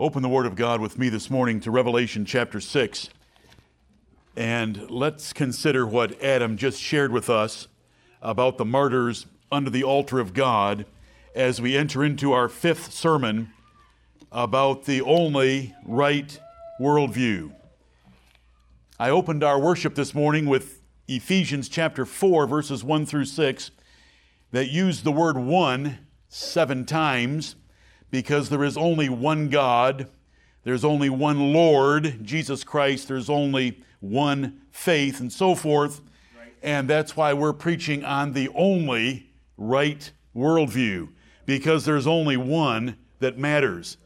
Open the Word of God with me this morning to Revelation chapter 6. And let's consider what Adam just shared with us about the martyrs under the altar of God as we enter into our fifth sermon about the only right worldview. I opened our worship this morning with Ephesians chapter 4, verses 1 through 6, that use the word one seven times because there is only one God, there's only one Lord, Jesus Christ, there's only one faith, and so forth. Right. And that's why we're preaching on the only right worldview, because there's only one that matters.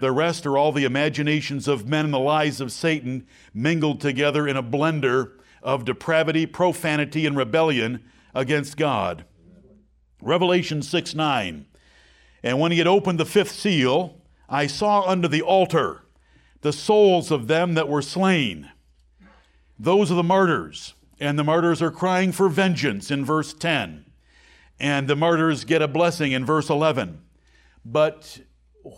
The rest are all the imaginations of men and the lies of Satan mingled together in a blender of depravity, profanity, and rebellion against God. Revelation 6 9. And when he had opened the fifth seal, I saw under the altar the souls of them that were slain. Those are the martyrs. And the martyrs are crying for vengeance in verse 10. And the martyrs get a blessing in verse 11. But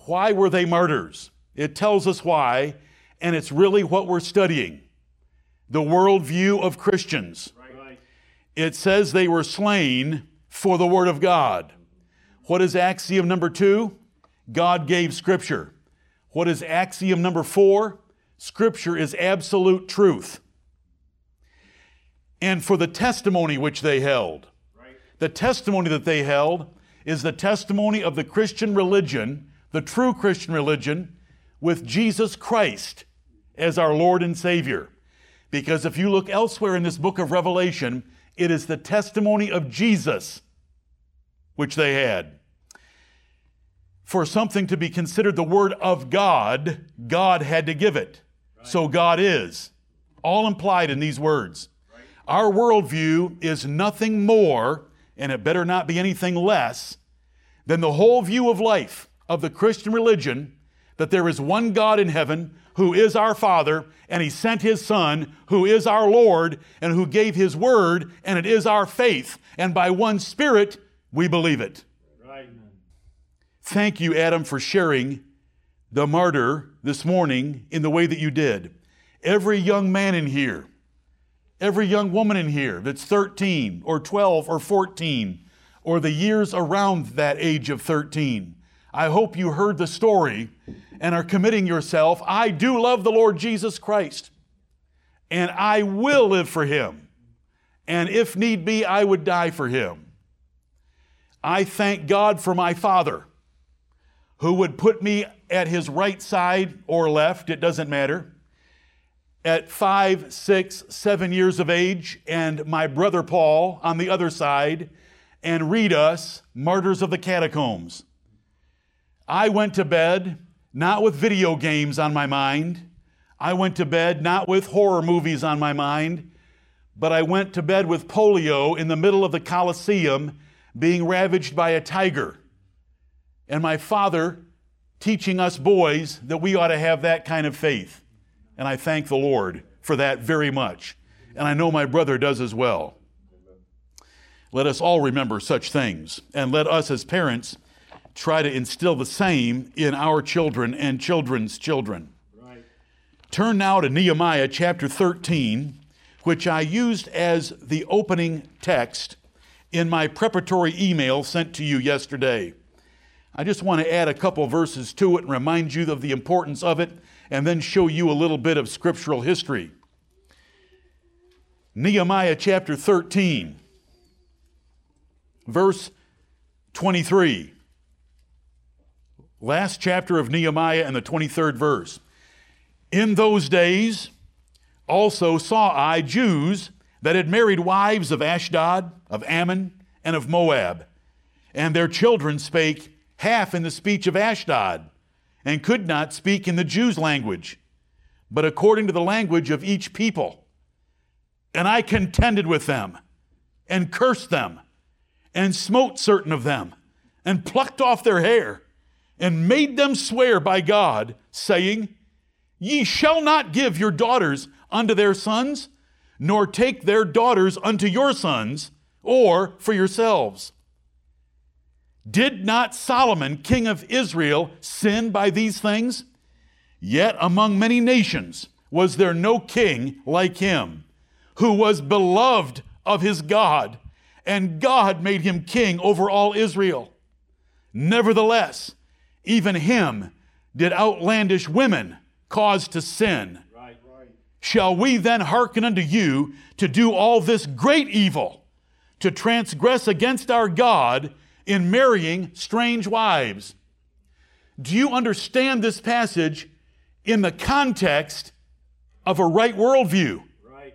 why were they martyrs? It tells us why, and it's really what we're studying the worldview of Christians. It says they were slain for the Word of God. What is axiom number two? God gave Scripture. What is axiom number four? Scripture is absolute truth. And for the testimony which they held, right. the testimony that they held is the testimony of the Christian religion, the true Christian religion, with Jesus Christ as our Lord and Savior. Because if you look elsewhere in this book of Revelation, it is the testimony of Jesus which they had for something to be considered the Word of God, God had to give it. Right. So God is. All implied in these words. Right. Our worldview is nothing more, and it better not be anything less, than the whole view of life of the Christian religion that there is one God in heaven who is our Father, and He sent His Son, who is our Lord, and who gave His Word, and it is our faith. And by one Spirit, we believe it. Thank you, Adam, for sharing the martyr this morning in the way that you did. Every young man in here, every young woman in here that's 13 or 12 or 14 or the years around that age of 13, I hope you heard the story and are committing yourself. I do love the Lord Jesus Christ and I will live for him. And if need be, I would die for him. I thank God for my father who would put me at his right side or left, it doesn't matter, at five, six, seven years of age, and my brother Paul on the other side, and read us Martyrs of the Catacombs. I went to bed not with video games on my mind. I went to bed not with horror movies on my mind, but I went to bed with Pollio in the middle of the Colosseum being ravaged by a tiger and my father teaching us boys that we ought to have that kind of faith. And I thank the Lord for that very much. And I know my brother does as well. Let us all remember such things. And let us as parents try to instill the same in our children and children's children. Right. Turn now to Nehemiah chapter 13, which I used as the opening text in my preparatory email sent to you yesterday. I just want to add a couple verses to it and remind you of the importance of it, and then show you a little bit of scriptural history. Nehemiah chapter 13, verse 23. Last chapter of Nehemiah and the 23rd verse. In those days also saw I Jews that had married wives of Ashdod, of Ammon, and of Moab, and their children spake half in the speech of Ashdod, and could not speak in the Jews' language, but according to the language of each people. And I contended with them, and cursed them, and smote certain of them, and plucked off their hair, and made them swear by God, saying, Ye shall not give your daughters unto their sons, nor take their daughters unto your sons, or for yourselves. Did not Solomon, king of Israel, sin by these things? Yet among many nations was there no king like him, who was beloved of his God, and God made him king over all Israel. Nevertheless, even him did outlandish women cause to sin. Right. Right. Shall we then hearken unto you to do all this great evil, to transgress against our God in marrying strange wives? Do you understand this passage in the context of a right worldview? Right.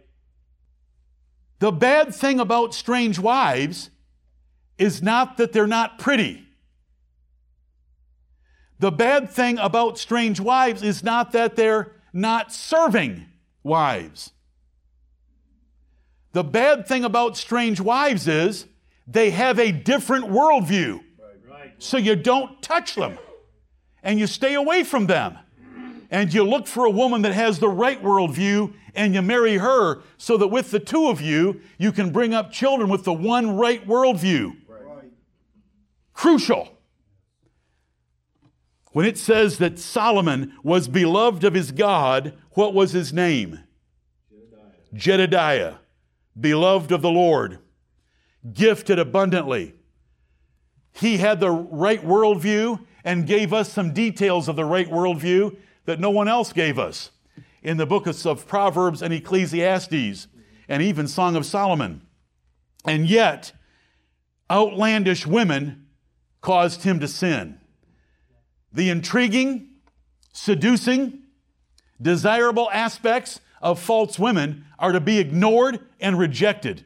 The bad thing about strange wives is not that they're not pretty. The bad thing about strange wives is not that they're not serving wives. The bad thing about strange wives is they have a different worldview. So you don't touch them and you stay away from them. And you look for a woman that has the right worldview and you marry her so that with the two of you, you can bring up children with the one right worldview. Right. Crucial. When it says that Solomon was beloved of his God, what was his name? Jedidiah, beloved of the Lord, gifted abundantly. He had the right worldview and gave us some details of the right worldview that no one else gave us in the books of Proverbs and Ecclesiastes and even Song of Solomon. And yet, outlandish women caused him to sin. The intriguing, seducing, desirable aspects of false women are to be ignored and rejected.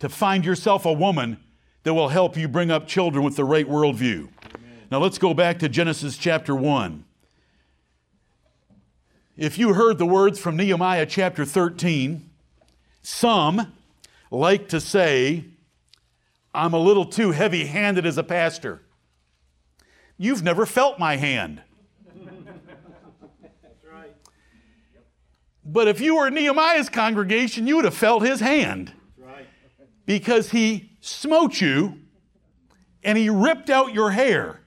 To find yourself a woman that will help you bring up children with the right worldview. Now let's go back to Genesis chapter 1. If you heard the words from Nehemiah chapter 13, some like to say, I'm a little too heavy handed as a pastor. You've never felt my hand. Right. But if you were Nehemiah's congregation, you would have felt his hand. Because he smote you and he ripped out your hair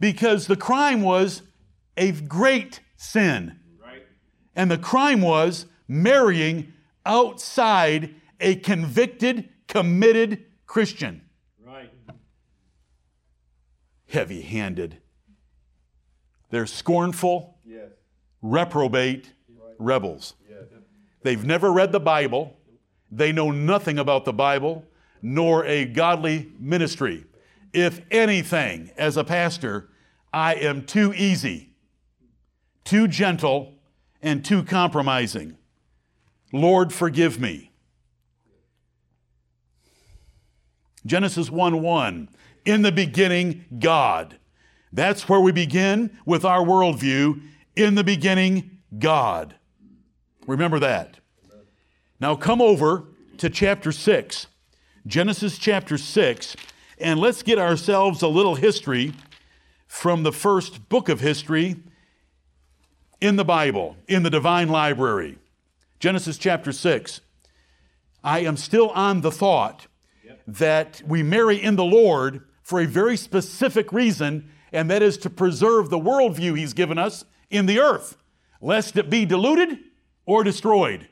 because the crime was a great sin. Right. And the crime was marrying outside a convicted, committed Christian. Right. Heavy handed. They're scornful, Yes. reprobate rebels. Yes. They've never read the Bible. They know nothing about the Bible, nor a godly ministry. If anything, as a pastor, I am too easy, too gentle, and too compromising. Lord, forgive me. Genesis 1 1. In the beginning, God. That's where we begin with our worldview. In the beginning, God. Remember that. Now come over to chapter 6, Genesis chapter 6, and let's get ourselves a little history from the first book of history in the Bible, in the divine library. Genesis chapter 6. I am still on the thought that we marry in the Lord for a very specific reason, and that is to preserve the worldview He's given us in the earth, lest it be diluted or destroyed.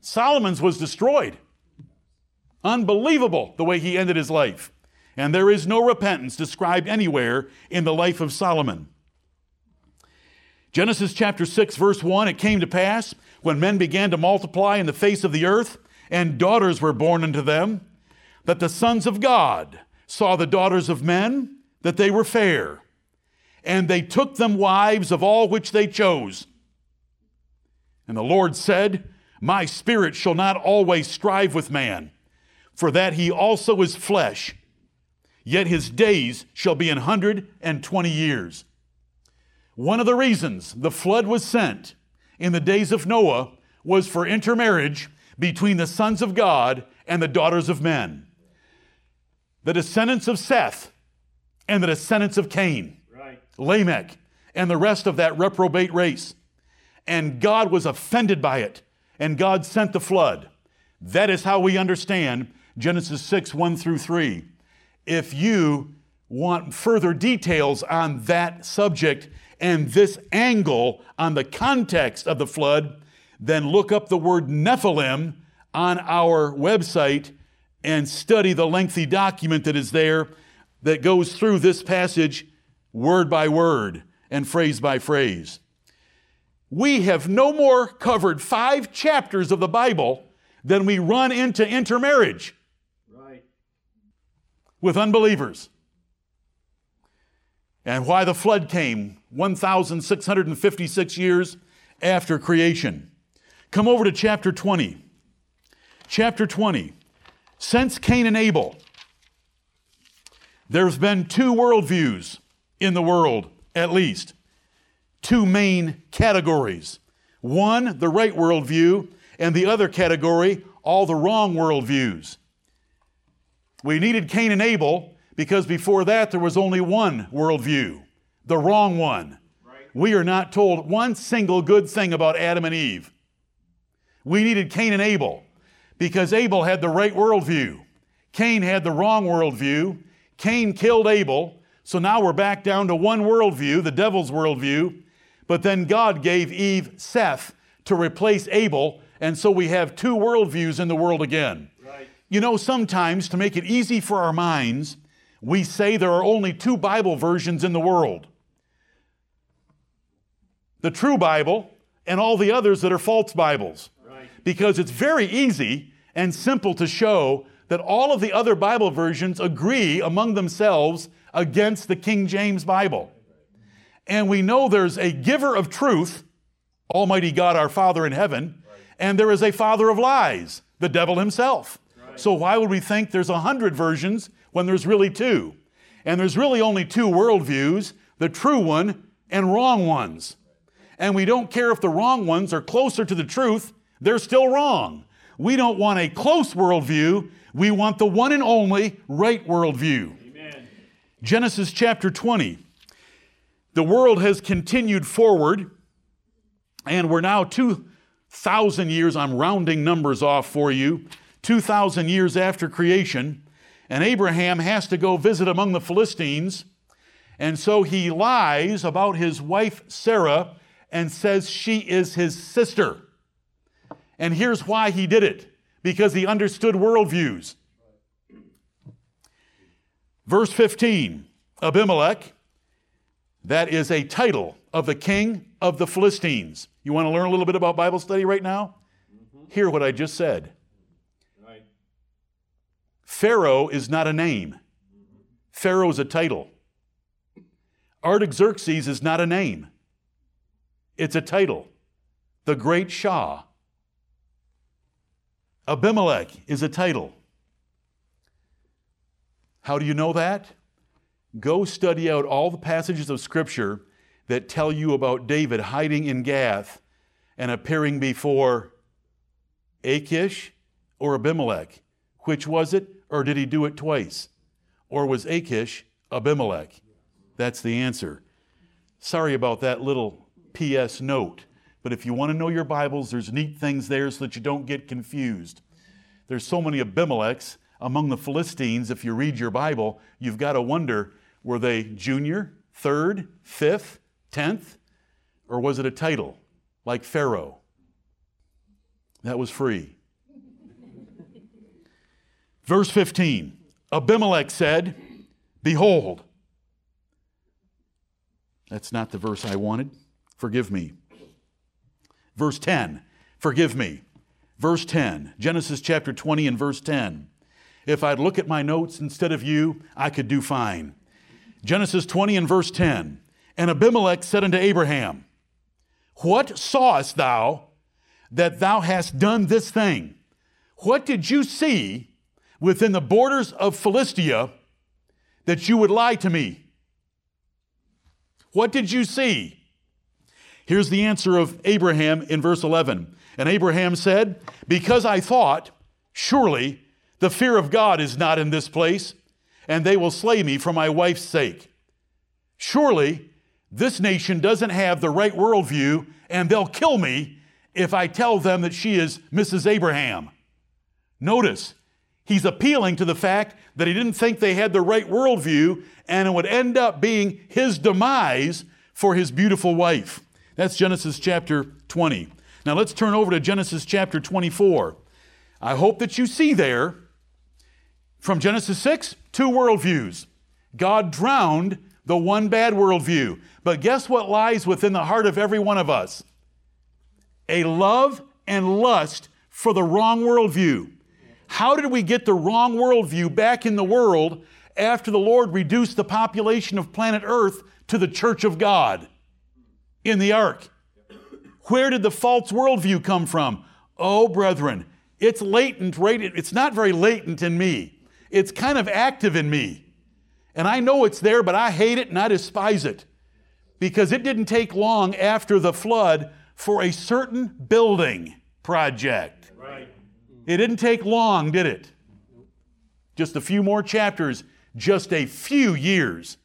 Solomon's was destroyed. Unbelievable the way he ended his life. And there is no repentance described anywhere in the life of Solomon. Genesis chapter 6, verse 1 It came to pass when men began to multiply in the face of the earth, and daughters were born unto them, that the sons of God saw the daughters of men, that they were fair. And they took them wives of all which they chose. And the Lord said, My spirit shall not always strive with man, for that he also is flesh. Yet his days shall be an hundred and twenty years. One of the reasons the flood was sent in the days of Noah was for intermarriage between the sons of God and the daughters of men. The descendants of Seth and the descendants of Cain. Right. Lamech, and the rest of that reprobate race. And God was offended by it, and God sent the flood. That is how we understand Genesis 6 1 through 3. If you want further details on that subject and this angle on the context of the flood, then look up the word Nephilim on our website and study the lengthy document that is there that goes through this passage word by word and phrase by phrase. We have no more covered five chapters of the Bible than we run into intermarriage Right. with unbelievers. And why the flood came 1,656 years after creation. Come over to chapter 20. Chapter 20. Since Cain and Abel, there's been two worldviews in the world, at least. Two main categories. One, the right worldview, and the other category, all the wrong worldviews. We needed Cain and Abel because before that there was only one worldview, the wrong one. Right. We are not told one single good thing about Adam and Eve. We needed Cain and Abel because Abel had the right worldview. Cain had the wrong worldview. Cain killed Abel. So now we're back down to one worldview, the devil's worldview. But then God gave Eve Seth to replace Abel. And so we have two worldviews in the world again. Right. You know, sometimes to make it easy for our minds, we say there are only two Bible versions in the world the true Bible and all the others that are false Bibles. Right. Because it's very easy and simple to show that all of the other Bible versions agree among themselves against the King James Bible. And we know there's a giver of truth, Almighty God our Father in heaven, and there is a father of lies, the devil himself. So why would we think there's a hundred versions when there's really two? And there's really only two worldviews, the true one and wrong ones. And we don't care if the wrong ones are closer to the truth, they're still wrong. We don't want a close worldview, we want the one and only right worldview. Amen. Genesis chapter 20. The world has continued forward, and we're now 2,000 years, I'm rounding numbers off for you, 2,000 years after creation, and Abraham has to go visit among the Philistines, and so he lies about his wife Sarah and says she is his sister. And here's why he did it because he understood worldviews. Verse 15 Abimelech, that is a title of the king of the Philistines. You want to learn a little bit about Bible study right now? Mm-hmm. Hear what I just said. Right. Pharaoh is not a name, Pharaoh is a title. Artaxerxes is not a name, it's a title. The Great Shah. Abimelech is a title. How do you know that? Go study out all the passages of Scripture that tell you about David hiding in Gath and appearing before Achish or Abimelech. Which was it? Or did he do it twice? Or was Achish Abimelech? That's the answer. Sorry about that little PS note, but if you want to know your Bibles, there's neat things there so that you don't get confused. There's so many Abimelechs among the Philistines, if you read your Bible, you've got to wonder were they junior, third, fifth, tenth, or was it a title like Pharaoh? That was free. Verse 15 Abimelech said, Behold, that's not the verse I wanted. Forgive me. Verse 10, forgive me. Verse 10, Genesis chapter 20 and verse 10. If I'd look at my notes instead of you, I could do fine. Genesis 20 and verse 10. And Abimelech said unto Abraham, What sawest thou that thou hast done this thing? What did you see within the borders of Philistia that you would lie to me? What did you see? Here's the answer of Abraham in verse 11. And Abraham said, Because I thought, surely the fear of God is not in this place, and they will slay me for my wife's sake. Surely this nation doesn't have the right worldview, and they'll kill me if I tell them that she is Mrs. Abraham. Notice, He's appealing to the fact that he didn't think they had the right worldview and it would end up being his demise for his beautiful wife. That's Genesis chapter 20. Now let's turn over to Genesis chapter 24. I hope that you see there from Genesis 6 two worldviews. God drowned the one bad worldview. But guess what lies within the heart of every one of us? A love and lust for the wrong worldview. How did we get the wrong worldview back in the world after the Lord reduced the population of planet Earth to the church of God in the ark? Where did the false worldview come from? Oh, brethren, it's latent, right? It's not very latent in me. It's kind of active in me. And I know it's there, but I hate it and I despise it because it didn't take long after the flood for a certain building project. Right. It didn't take long, did it? Just a few more chapters, just a few years.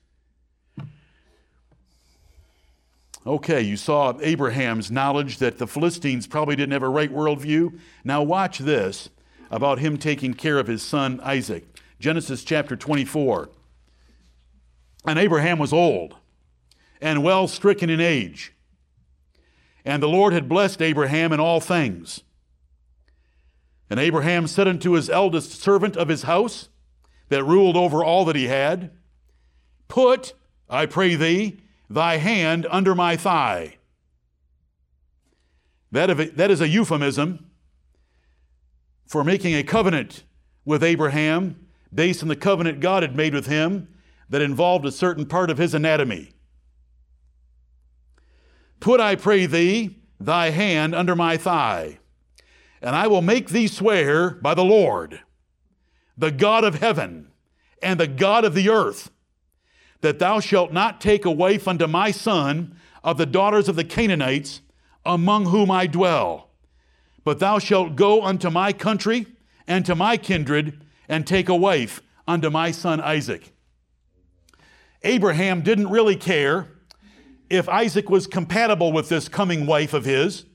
Okay, you saw Abraham's knowledge that the Philistines probably didn't have a right worldview. Now, watch this about him taking care of his son Isaac. Genesis chapter 24. And Abraham was old and well stricken in age. And the Lord had blessed Abraham in all things. And Abraham said unto his eldest servant of his house, that ruled over all that he had, Put, I pray thee, thy hand under my thigh. That, that is a euphemism for making a covenant with Abraham based on the covenant God had made with him that involved a certain part of his anatomy. Put, I pray thee, thy hand under my thigh, and I will make thee swear by the Lord, the God of heaven and the God of the earth, that thou shalt not take a wife unto my son of the daughters of the Canaanites among whom I dwell, but thou shalt go unto my country and to my kindred and take a wife unto my son Isaac. Abraham didn't really care if Isaac was compatible with this coming wife of his.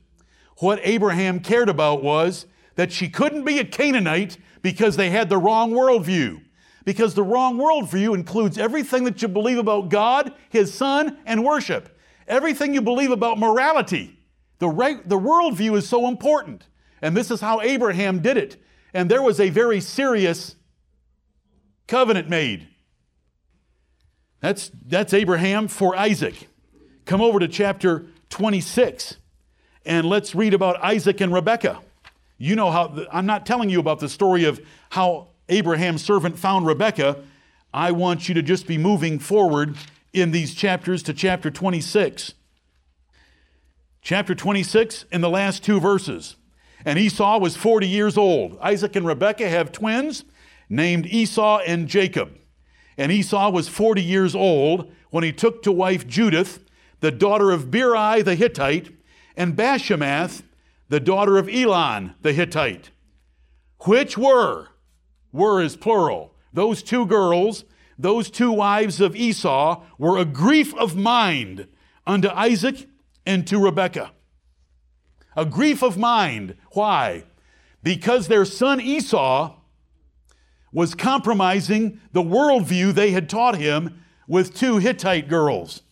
What Abraham cared about was that she couldn't be a Canaanite because they had the wrong worldview. Because the wrong worldview includes everything that you believe about God, His Son, and worship. Everything you believe about morality. The, right, the worldview is so important. And this is how Abraham did it. And there was a very serious covenant made. That's, that's Abraham for Isaac. Come over to chapter 26 and let's read about Isaac and Rebekah. You know how, I'm not telling you about the story of how Abraham's servant found Rebekah. I want you to just be moving forward in these chapters to chapter 26. Chapter 26, in the last two verses. And Esau was 40 years old. Isaac and Rebekah have twins named Esau and Jacob. And Esau was 40 years old when he took to wife Judith, the daughter of Beeri the Hittite, and Bashemath, the daughter of Elon the Hittite, which were, were is plural, those two girls, those two wives of Esau, were a grief of mind unto Isaac and to Rebekah. A grief of mind. Why? Because their son Esau was compromising the worldview they had taught him with two Hittite girls.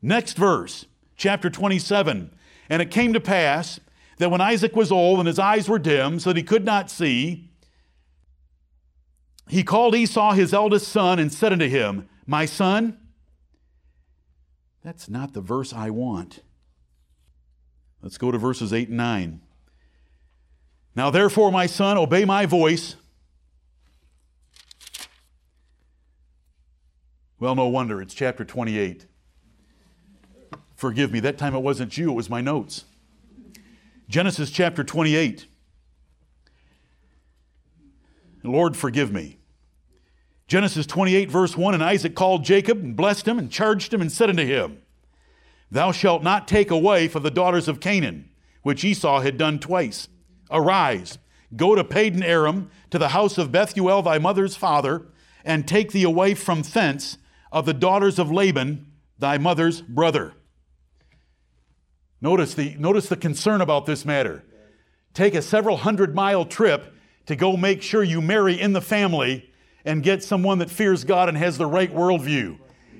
Next verse, chapter 27. And it came to pass that when Isaac was old and his eyes were dim, so that he could not see, he called Esau his eldest son and said unto him, My son, that's not the verse I want. Let's go to verses 8 and 9. Now, therefore, my son, obey my voice Well, no wonder. It's chapter 28. Forgive me, that time it wasn't you, it was my notes. Genesis chapter 28. Lord, forgive me. Genesis 28, verse 1 And Isaac called Jacob and blessed him and charged him and said unto him, Thou shalt not take a wife of the daughters of Canaan, which Esau had done twice. Arise, go to Padan Aram, to the house of Bethuel thy mother's father, and take thee a wife from thence of the daughters of Laban, thy mother's brother. Notice the, notice the concern about this matter. Take a several hundred mile trip to go make sure you marry in the family and get someone that fears God and has the right worldview.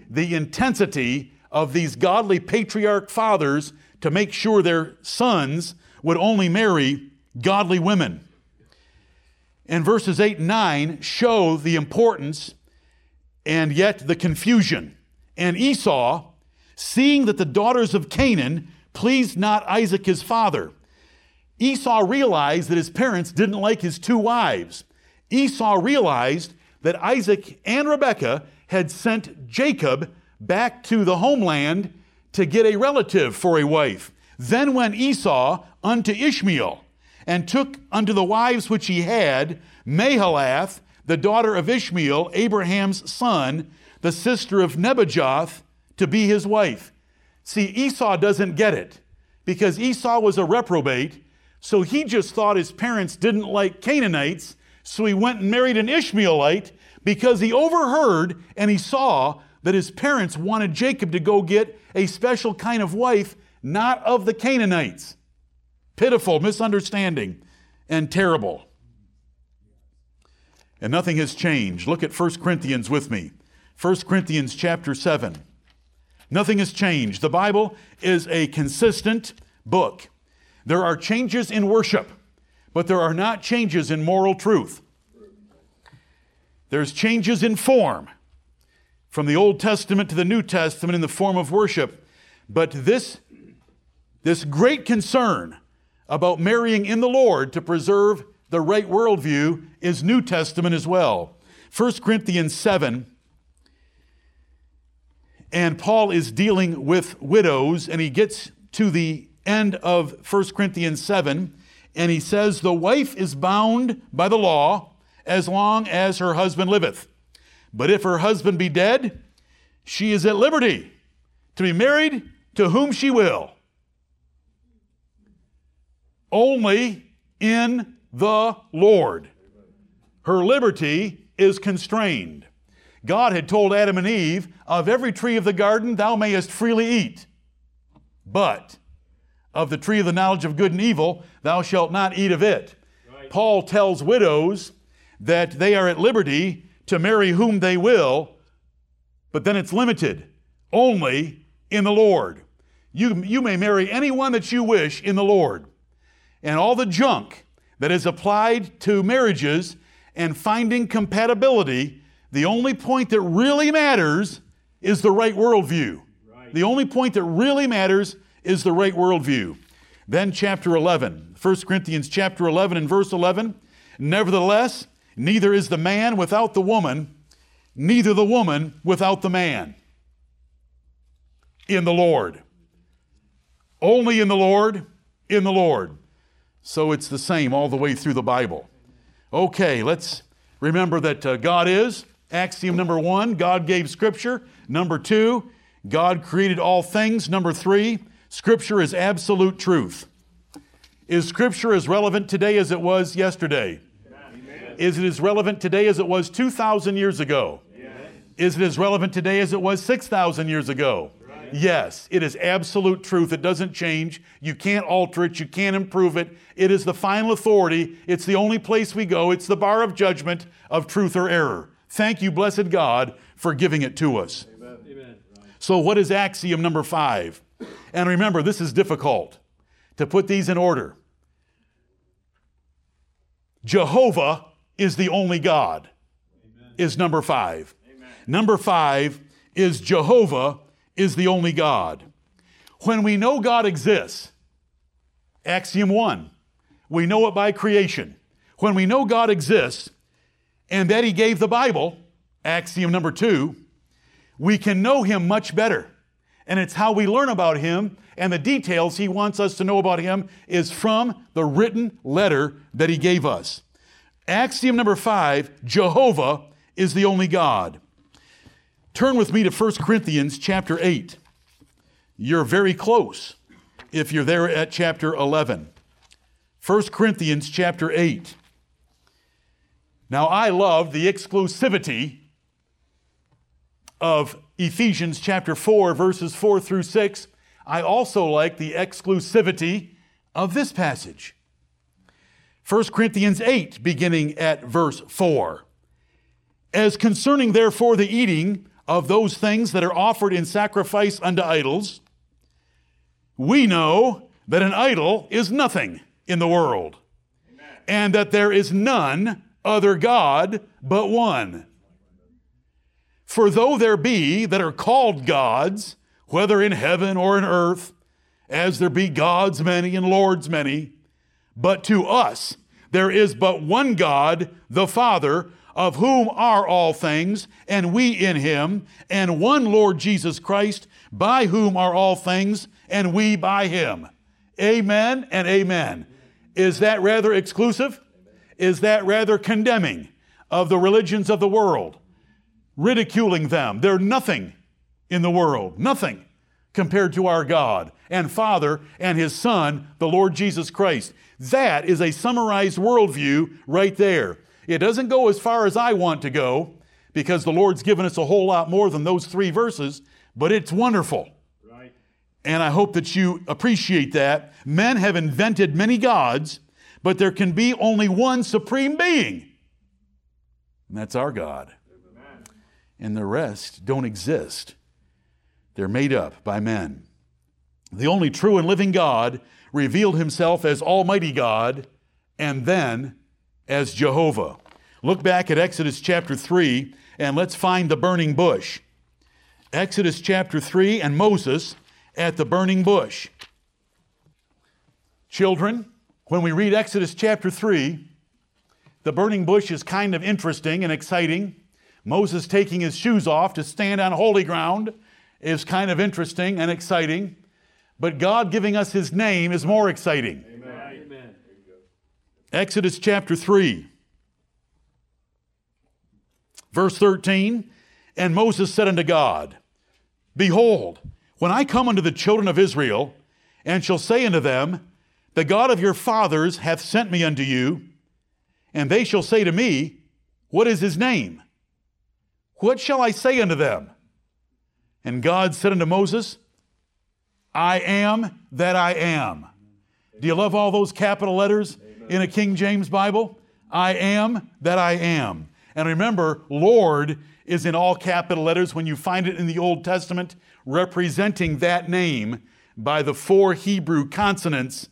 The intensity of these godly patriarch fathers to make sure their sons would only marry godly women. And verses 8 and 9 show the importance and yet the confusion. And Esau, seeing that the daughters of Canaan pleased not Isaac his father, Esau realized that his parents didn't like his two wives. Esau realized that Isaac and Rebekah had sent Jacob back to the homeland to get a relative for a wife. Then went Esau unto Ishmael, and took unto the wives which he had Mahalath, the daughter of Ishmael, Abraham's son, the sister of Nebajoth, to be his wife. See, Esau doesn't get it because Esau was a reprobate, so he just thought his parents didn't like Canaanites, so he went and married an Ishmaelite because he overheard and he saw that his parents wanted Jacob to go get a special kind of wife, not of the Canaanites. Pitiful misunderstanding and terrible. And nothing has changed. Look at 1 Corinthians with me. 1 Corinthians chapter 7. Nothing has changed. The Bible is a consistent book. There are changes in worship, but there are not changes in moral truth. There's changes in form from the Old Testament to the New Testament in the form of worship. But this, this great concern about marrying in the Lord to preserve the right worldview is New Testament as well. 1 Corinthians 7, and Paul is dealing with widows, and he gets to the end of 1 Corinthians 7, and he says, The wife is bound by the law as long as her husband liveth. But if her husband be dead, she is at liberty to be married to whom she will. Only in the Lord. Her liberty is constrained. God had told Adam and Eve, Of every tree of the garden thou mayest freely eat, but of the tree of the knowledge of good and evil thou shalt not eat of it. Right. Paul tells widows that they are at liberty to marry whom they will, but then it's limited only in the Lord. You, you may marry anyone that you wish in the Lord. And all the junk that is applied to marriages and finding compatibility, the only point that really matters is the right worldview. Right. The only point that really matters is the right worldview. Then, chapter 11, 1 Corinthians chapter 11 and verse 11. Nevertheless, neither is the man without the woman, neither the woman without the man. In the Lord. Only in the Lord, in the Lord. So it's the same all the way through the Bible. Okay, let's remember that uh, God is. Axiom number one, God gave Scripture. Number two, God created all things. Number three, Scripture is absolute truth. Is Scripture as relevant today as it was yesterday? Amen. Is it as relevant today as it was 2,000 years ago? Yes. Is it as relevant today as it was 6,000 years ago? Yes, it is absolute truth. It doesn't change. You can't alter it. You can't improve it. It is the final authority. It's the only place we go. It's the bar of judgment of truth or error. Thank you, blessed God, for giving it to us. Amen. Amen. So, what is axiom number five? And remember, this is difficult to put these in order. Jehovah is the only God, Amen. is number five. Amen. Number five is Jehovah is the only God. When we know God exists, axiom one, we know it by creation. When we know God exists and that He gave the Bible, axiom number two, we can know Him much better. And it's how we learn about Him and the details He wants us to know about Him is from the written letter that He gave us. Axiom number five Jehovah is the only God. Turn with me to 1 Corinthians chapter 8. You're very close if you're there at chapter 11. 1 Corinthians chapter 8. Now, I love the exclusivity of Ephesians chapter 4, verses 4 through 6. I also like the exclusivity of this passage. 1 Corinthians 8, beginning at verse 4. As concerning, therefore, the eating of those things that are offered in sacrifice unto idols, we know that an idol is nothing in the world, and that there is none other God but one. For though there be that are called gods, whether in heaven or in earth, as there be gods many and lords many, but to us there is but one God, the Father, of whom are all things, and we in him, and one Lord Jesus Christ, by whom are all things, and we by him. Amen and amen. Is that rather exclusive? Is that rather condemning of the religions of the world? Ridiculing them. They're nothing in the world, nothing compared to our God and Father and His Son, the Lord Jesus Christ. That is a summarized worldview right there. It doesn't go as far as I want to go because the Lord's given us a whole lot more than those three verses, but it's wonderful. Right. And I hope that you appreciate that. Men have invented many gods, but there can be only one supreme being, and that's our God. And the rest don't exist, they're made up by men. The only true and living God revealed himself as Almighty God and then as Jehovah. Look back at Exodus chapter 3 and let's find the burning bush. Exodus chapter 3 and Moses at the burning bush. Children, when we read Exodus chapter 3, the burning bush is kind of interesting and exciting. Moses taking his shoes off to stand on holy ground is kind of interesting and exciting. But God giving us his name is more exciting. Exodus chapter 3, verse 13. And Moses said unto God, Behold, when I come unto the children of Israel, and shall say unto them, The God of your fathers hath sent me unto you, and they shall say to me, What is his name? What shall I say unto them? And God said unto Moses, I am that I am. Do you love all those capital letters in a King James Bible? I am that I am. And remember, Lord is in all capital letters when you find it in the Old Testament, representing that name by the four Hebrew consonants.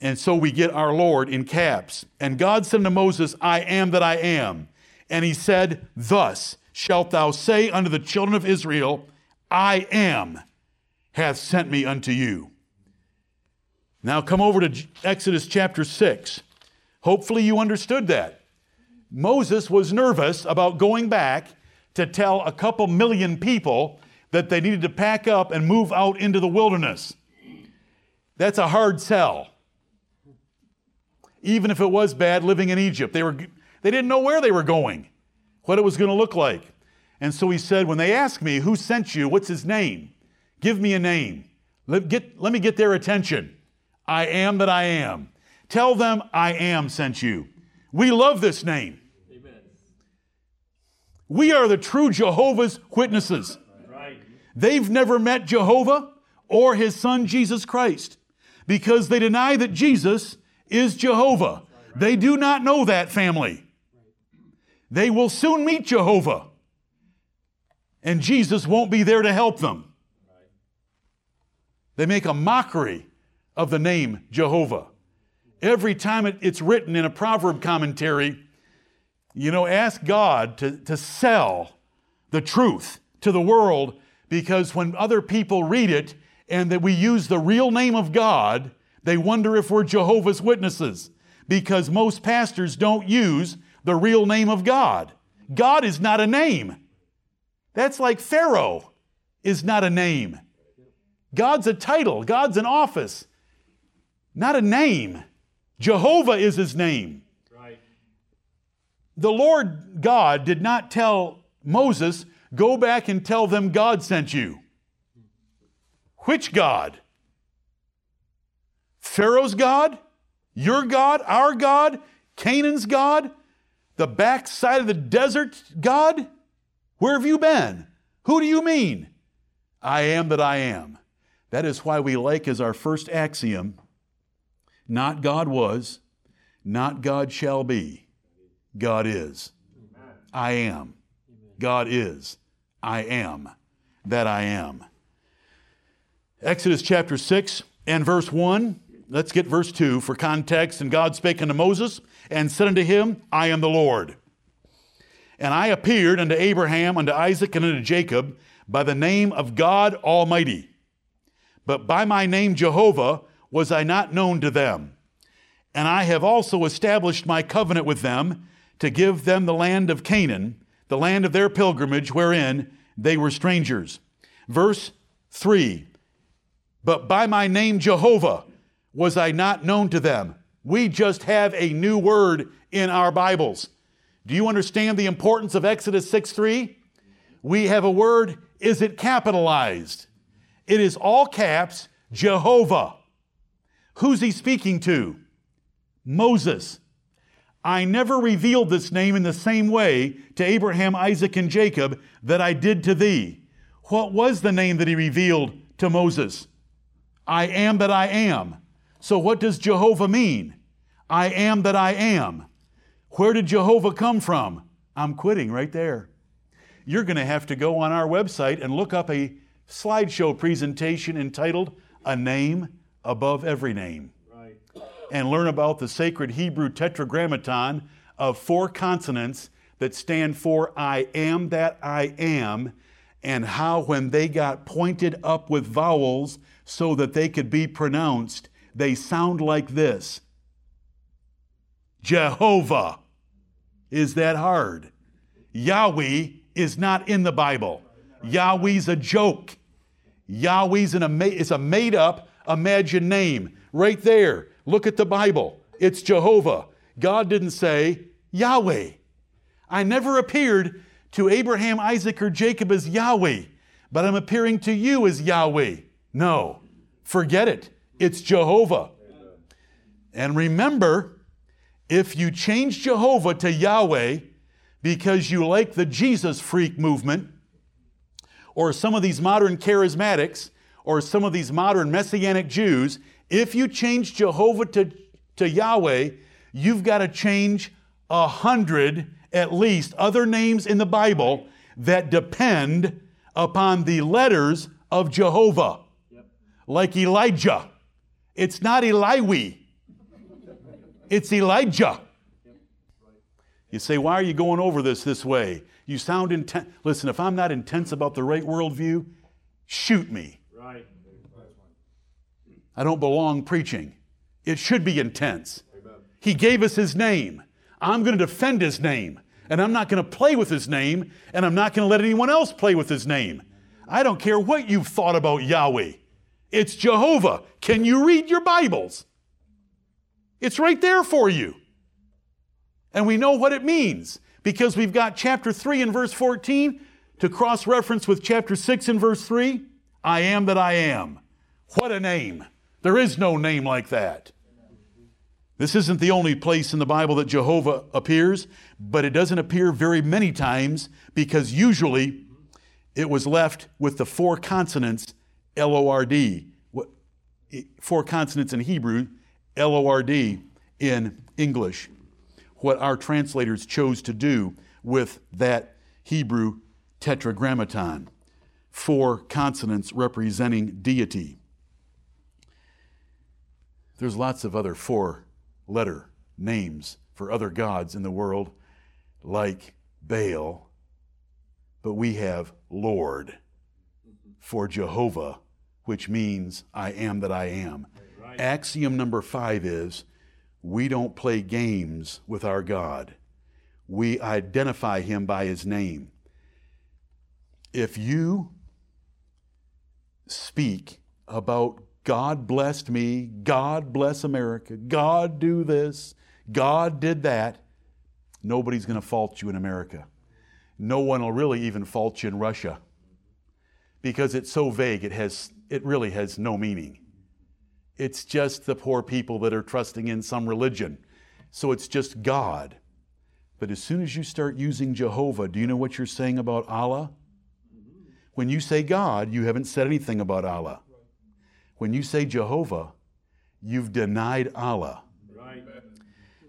And so we get our Lord in caps. And God said to Moses, I am that I am. And he said, Thus shalt thou say unto the children of Israel, I am hath sent me unto you. Now come over to Exodus chapter 6. Hopefully you understood that. Moses was nervous about going back to tell a couple million people that they needed to pack up and move out into the wilderness. That's a hard sell. Even if it was bad living in Egypt, they, were, they didn't know where they were going, what it was going to look like. And so he said, When they ask me, Who sent you? What's his name? Give me a name. Let, get, let me get their attention. I am that I am. Tell them I am sent you. We love this name. Amen. We are the true Jehovah's Witnesses. Right. They've never met Jehovah or his son Jesus Christ because they deny that Jesus is Jehovah. They do not know that family. They will soon meet Jehovah, and Jesus won't be there to help them. They make a mockery of the name Jehovah. Every time it, it's written in a proverb commentary, you know, ask God to, to sell the truth to the world because when other people read it and that we use the real name of God, they wonder if we're Jehovah's Witnesses because most pastors don't use the real name of God. God is not a name. That's like Pharaoh is not a name. God's a title, God's an office, not a name. Jehovah is his name. Right. The Lord God did not tell Moses, Go back and tell them God sent you. Which God? Pharaoh's God? Your God? Our God? Canaan's God? The backside of the desert God? Where have you been? Who do you mean? I am that I am. That is why we like as our first axiom not God was, Not God shall be, God is. I am. God is. I am. That I am. Exodus chapter 6 and verse 1. Let's get verse 2 for context. And God spake unto Moses and said unto him, I am the Lord. And I appeared unto Abraham, unto Isaac, and unto Jacob by the name of God Almighty. But by my name Jehovah was I not known to them. And I have also established my covenant with them to give them the land of Canaan, the land of their pilgrimage, wherein they were strangers. Verse 3 But by my name Jehovah was I not known to them. We just have a new word in our Bibles. Do you understand the importance of Exodus 6 3? We have a word, is it capitalized? It is all caps, Jehovah. Who's he speaking to? Moses. I never revealed this name in the same way to Abraham, Isaac, and Jacob that I did to thee. What was the name that he revealed to Moses? I am that I am. So, what does Jehovah mean? I am that I am. Where did Jehovah come from? I'm quitting right there. You're going to have to go on our website and look up a slideshow presentation entitled A Name Above Every Name Right. and learn about the sacred Hebrew tetragrammaton of four consonants that stand for I am that I am, and how when they got pointed up with vowels so that they could be pronounced, they sound like this Jehovah. Is that hard? Yahweh is not in the Bible. Yahweh's a joke. Yahweh's an ama- is a made up, imagined name. Right there. Look at the Bible. It's Jehovah. God didn't say Yahweh. I never appeared to Abraham, Isaac, or Jacob as Yahweh, but I'm appearing to you as Yahweh. No, forget it. It's Jehovah. And remember, if you change Jehovah to Yahweh because you like the Jesus freak movement, or some of these modern charismatics, or some of these modern messianic Jews, if you change Jehovah to, to Yahweh, you've got to change a hundred at least other names in the Bible that depend upon the letters of Jehovah, like Elijah. It's not Eliwi, it's Elijah. You say, why are you going over this this way? You sound intense. Listen, if I'm not intense about the right worldview, shoot me. I don't belong preaching. It should be intense. He gave us his name. I'm going to defend his name. And I'm not going to play with his name, and I'm not going to let anyone else play with his name. I don't care what you've thought about Yahweh. It's Jehovah. Can you read your Bibles? It's right there for you. And we know what it means because we've got chapter 3 and verse 14 to cross reference with chapter 6 and verse 3. I am that I am. What a name. There is no name like that. This isn't the only place in the Bible that Jehovah appears, but it doesn't appear very many times because usually it was left with the four consonants L O R D. Eh, four consonants in Hebrew, L O R D in English. What our translators chose to do with that Hebrew tetragrammaton. Four consonants representing deity. There's lots of other four letter names for other gods in the world, like Baal, but we have Lord for Jehovah, which means I am that I am. Axiom number five is we don't play games with our God, we identify him by his name. If you speak about God blessed me, God bless America, God do this, God did that, nobody's going to fault you in America. No one will really even fault you in Russia because it's so vague, it, has, it really has no meaning. It's just the poor people that are trusting in some religion. So it's just God. But as soon as you start using Jehovah, do you know what you're saying about Allah? When you say God, you haven't said anything about Allah. When you say Jehovah, you've denied Allah. Right.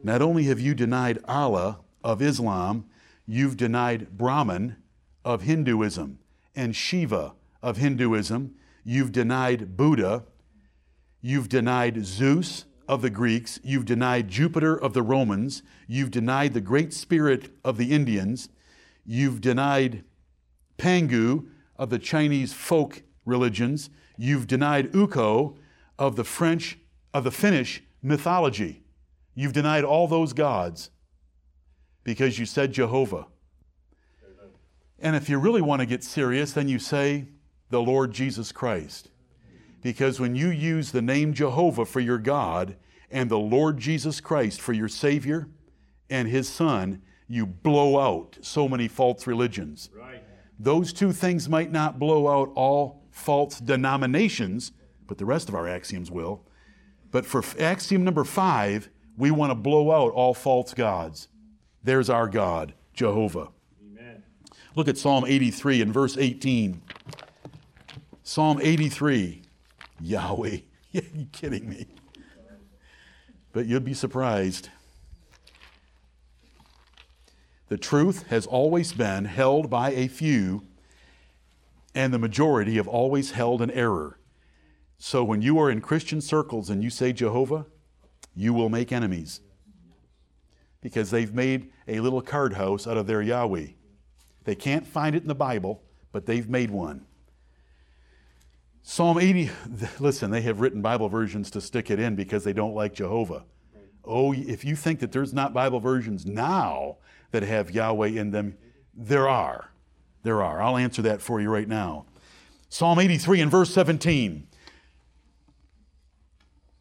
Not only have you denied Allah of Islam, you've denied Brahman of Hinduism and Shiva of Hinduism. You've denied Buddha. You've denied Zeus of the Greeks. You've denied Jupiter of the Romans. You've denied the Great Spirit of the Indians. You've denied Pangu of the Chinese folk religions. You've denied Ukko of the French, of the Finnish mythology. You've denied all those gods because you said Jehovah. And if you really want to get serious, then you say the Lord Jesus Christ. Because when you use the name Jehovah for your God and the Lord Jesus Christ for your Savior and His Son, you blow out so many false religions. Right. Those two things might not blow out all false denominations, but the rest of our axioms will. But for axiom number five, we want to blow out all false gods. There's our God, Jehovah. Amen. Look at Psalm 83 and verse 18. Psalm 83, Yahweh. Yeah, you kidding me? But you'd be surprised. The truth has always been held by a few, and the majority have always held an error. So when you are in Christian circles and you say Jehovah, you will make enemies because they've made a little card house out of their Yahweh. They can't find it in the Bible, but they've made one. Psalm 80, listen, they have written Bible versions to stick it in because they don't like Jehovah. Oh, if you think that there's not Bible versions now that have Yahweh in them, there are. There are. I'll answer that for you right now. Psalm 83 and verse 17.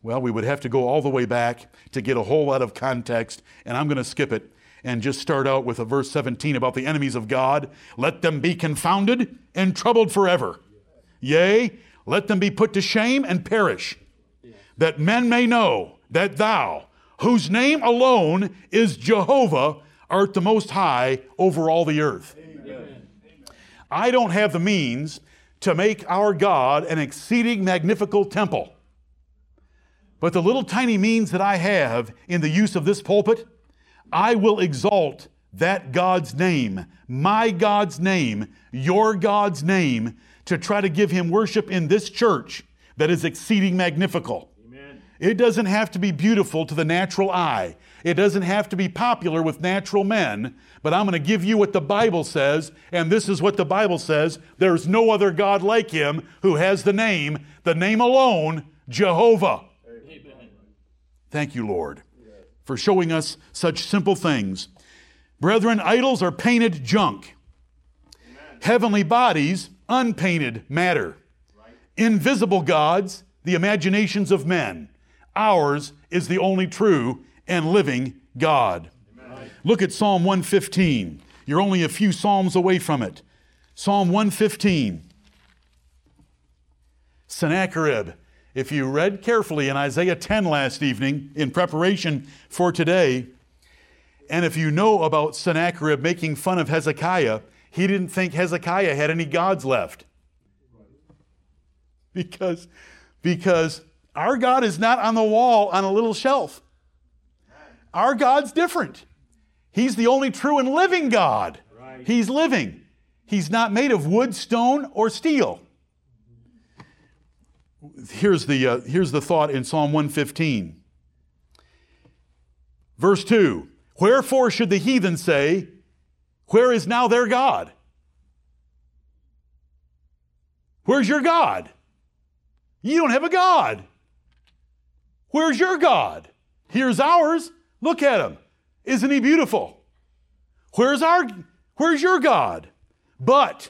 Well, we would have to go all the way back to get a whole lot of context, and I'm going to skip it and just start out with a verse 17 about the enemies of God. Let them be confounded and troubled forever. Yea, let them be put to shame and perish, that men may know that thou, whose name alone is Jehovah, art the most high over all the earth. I don't have the means to make our God an exceeding magnificent temple. But the little tiny means that I have in the use of this pulpit, I will exalt that God's name, my God's name, your God's name, to try to give him worship in this church that is exceeding magnifical. Amen. It doesn't have to be beautiful to the natural eye. It doesn't have to be popular with natural men, but I'm going to give you what the Bible says, and this is what the Bible says. There's no other God like him who has the name, the name alone, Jehovah. Amen. Thank you, Lord, for showing us such simple things. Brethren, idols are painted junk. Heavenly bodies, unpainted matter. Invisible gods, the imaginations of men. Ours is the only true and living God. Look at Psalm 115. You're only a few Psalms away from it. Psalm 115. Sennacherib. If you read carefully in Isaiah 10 last evening in preparation for today, and if you know about Sennacherib making fun of Hezekiah, he didn't think Hezekiah had any gods left. Because, because our God is not on the wall on a little shelf. Our God's different. He's the only true and living God. Right. He's living. He's not made of wood, stone, or steel. Here's the, uh, here's the thought in Psalm 115. Verse 2 Wherefore should the heathen say, Where is now their God? Where's your God? You don't have a God. Where's your God? Here's ours. Look at him. Isn't he beautiful? Where's our where's your God? But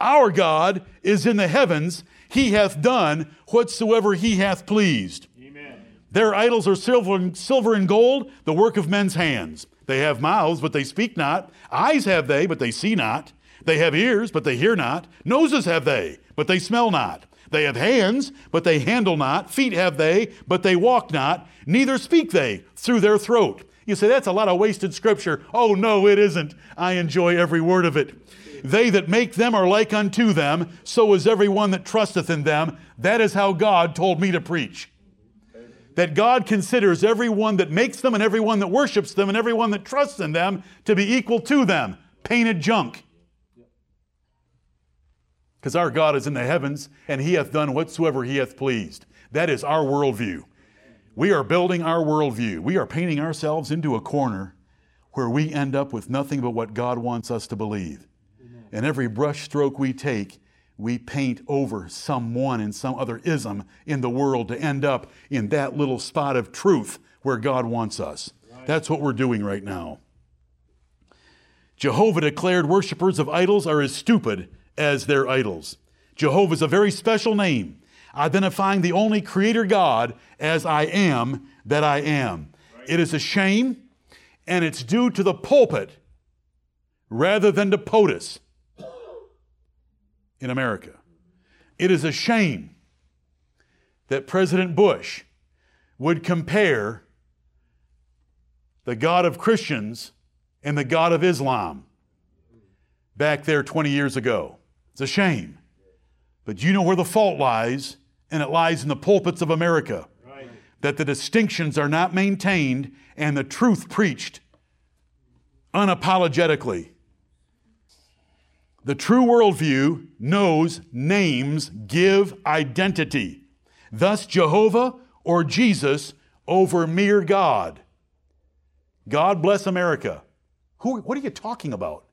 our God is in the heavens. He hath done whatsoever he hath pleased. Amen. Their idols are silver and, silver and gold, the work of men's hands. They have mouths, but they speak not. Eyes have they, but they see not. They have ears, but they hear not. Noses have they, but they smell not. They have hands, but they handle not. Feet have they, but they walk not. Neither speak they through their throat. You say, that's a lot of wasted scripture. Oh, no, it isn't. I enjoy every word of it. They that make them are like unto them, so is every one that trusteth in them. That is how God told me to preach. that God considers everyone that makes them and everyone that worships them and everyone that trusts in them to be equal to them. Painted junk. Because our God is in the heavens and he hath done whatsoever he hath pleased. That is our worldview. We are building our worldview. We are painting ourselves into a corner where we end up with nothing but what God wants us to believe. And every brush stroke we take, we paint over someone and some other ism in the world to end up in that little spot of truth where God wants us. That's what we're doing right now. Jehovah declared worshippers of idols are as stupid as their idols. Jehovah is a very special name, identifying the only creator God as I am that I am. It is a shame, and it's due to the pulpit rather than to POTUS in America. It is a shame that President Bush would compare the God of Christians and the God of Islam back there 20 years ago. It's a shame. But you know where the fault lies, and it lies in the pulpits of America. Right. That the distinctions are not maintained and the truth preached unapologetically. The true worldview knows names give identity. Thus, Jehovah or Jesus over mere God. God bless America. Who, what are you talking about?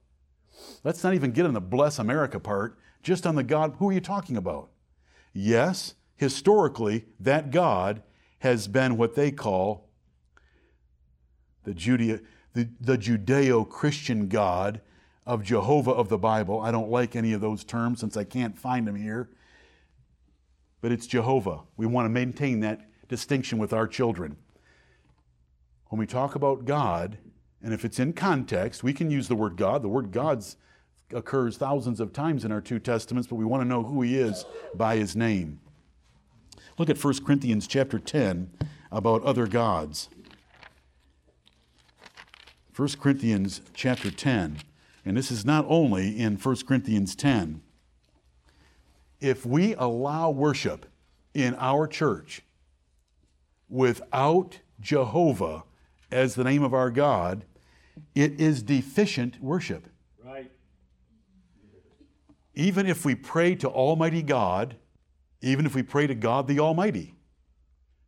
Let's not even get on the bless America part, just on the God. Who are you talking about? Yes, historically, that God has been what they call the, Judea, the, the Judeo Christian God of Jehovah of the Bible. I don't like any of those terms since I can't find them here. But it's Jehovah. We want to maintain that distinction with our children. When we talk about God, and if it's in context, we can use the word God. The word God occurs thousands of times in our two testaments, but we want to know who he is by his name. Look at 1 Corinthians chapter 10 about other gods. 1 Corinthians chapter 10. And this is not only in 1 Corinthians 10. If we allow worship in our church without Jehovah as the name of our God, it is deficient worship. Right. Even if we pray to Almighty God, even if we pray to God the Almighty,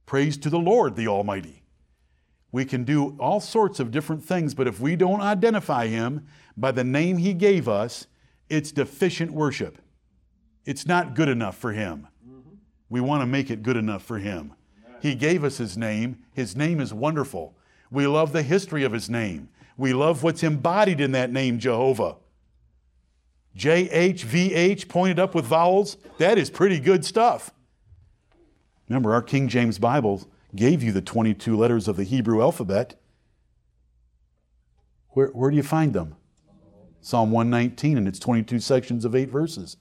praise to the Lord the Almighty. We can do all sorts of different things, but if we don't identify Him by the name He gave us, it's deficient worship. It's not good enough for Him. Mm-hmm. We want to make it good enough for Him. He gave us His name. His name is wonderful. We love the history of His name. We love what's embodied in that name, Jehovah. JHVH pointed up with vowels, that is pretty good stuff. Remember, our King James Bible gave you the 22 letters of the Hebrew alphabet. Where, where do you find them? Psalm 119, and it's 22 sections of eight verses.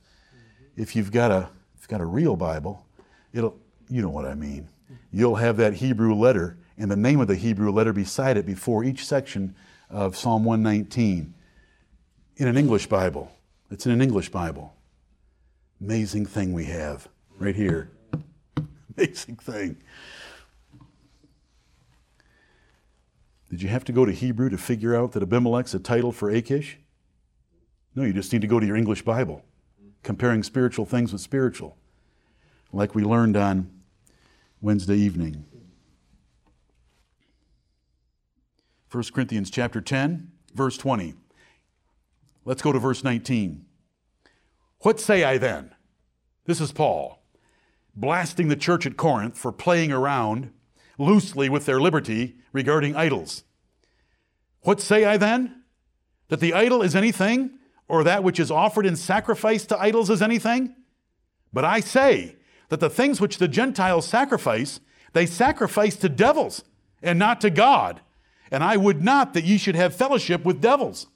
If you've got a, if you've got a real Bible, it'll, you know what I mean. You'll have that Hebrew letter and the name of the Hebrew letter beside it before each section of Psalm 119 in an English Bible. It's in an English Bible. Amazing thing we have right here. Amazing thing. Did you have to go to Hebrew to figure out that Abimelech's a title for Achish? No, you just need to go to your English Bible, comparing spiritual things with spiritual, like we learned on Wednesday evening. 1 Corinthians chapter 10, verse 20. Let's go to verse 19. What say I then? This is Paul, blasting the church at Corinth for playing around loosely with their liberty regarding idols. What say I then? That the idol is anything, or that which is offered in sacrifice to idols is anything? But I say that the things which the Gentiles sacrifice, they sacrifice to devils and not to God. And I would not that ye should have fellowship with devils.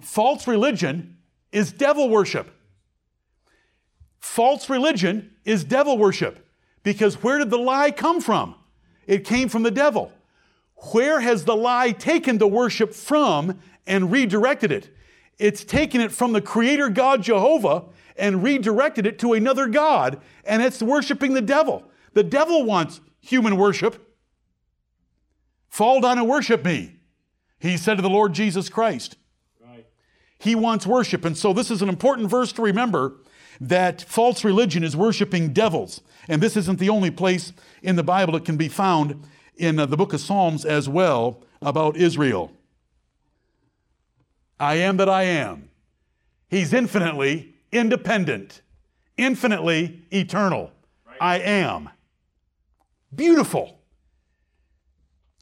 False religion is devil worship. False religion is devil worship. Because where did the lie come from? It came from the devil. Where has the lie taken the worship from and redirected it? It's taken it from the creator God Jehovah and redirected it to another God, and it's worshiping the devil. The devil wants human worship. Fall down and worship me, he said to the Lord Jesus Christ. Right. He wants worship. And so this is an important verse to remember that false religion is worshiping devils. And this isn't the only place in the Bible it can be found in uh, the book of Psalms as well about Israel. I am that I am. He's infinitely independent, infinitely eternal. I am. Beautiful.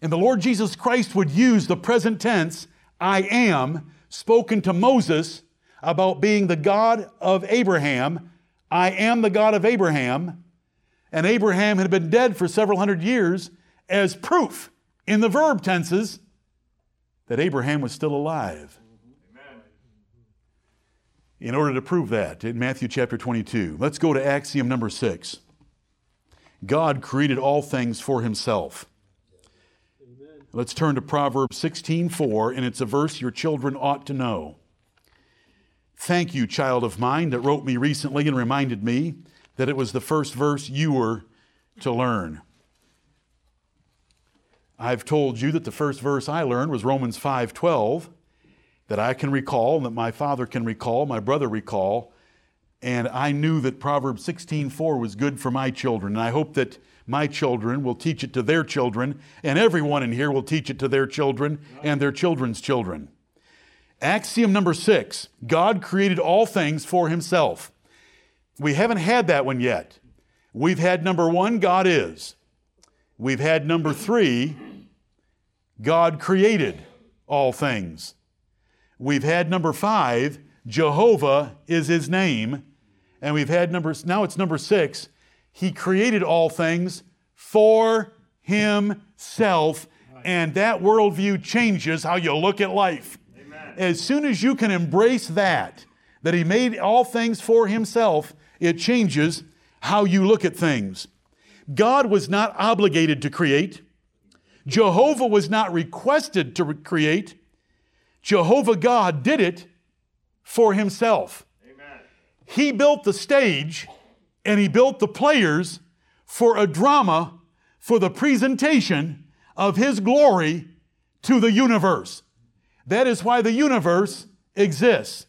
And the Lord Jesus Christ would use the present tense, I am, spoken to Moses about being the God of Abraham. I am the God of Abraham. And Abraham had been dead for several hundred years as proof in the verb tenses that Abraham was still alive. In order to prove that, in Matthew chapter 22, let's go to axiom number six. God created all things for himself. Let's turn to Proverbs 16:4 and it's a verse your children ought to know. Thank you, child of mine, that wrote me recently and reminded me that it was the first verse you were to learn. I've told you that the first verse I learned was Romans 5:12 that I can recall and that my father can recall, my brother recall, and I knew that Proverbs 16:4 was good for my children, and I hope that my children will teach it to their children, and everyone in here will teach it to their children and their children's children. Axiom number 6, God created all things for himself. We haven't had that one yet. We've had number 1, God is. We've had number 3, God created all things. We've had number 5, Jehovah is his name. And we've had number, now it's number six. He created all things for himself. And that worldview changes how you look at life. Amen. As soon as you can embrace that, that he made all things for himself, it changes how you look at things. God was not obligated to create. Jehovah was not requested to create. Jehovah God did it for himself. Amen. He built the stage and he built the players for a drama for the presentation of his glory to the universe. That is why the universe exists.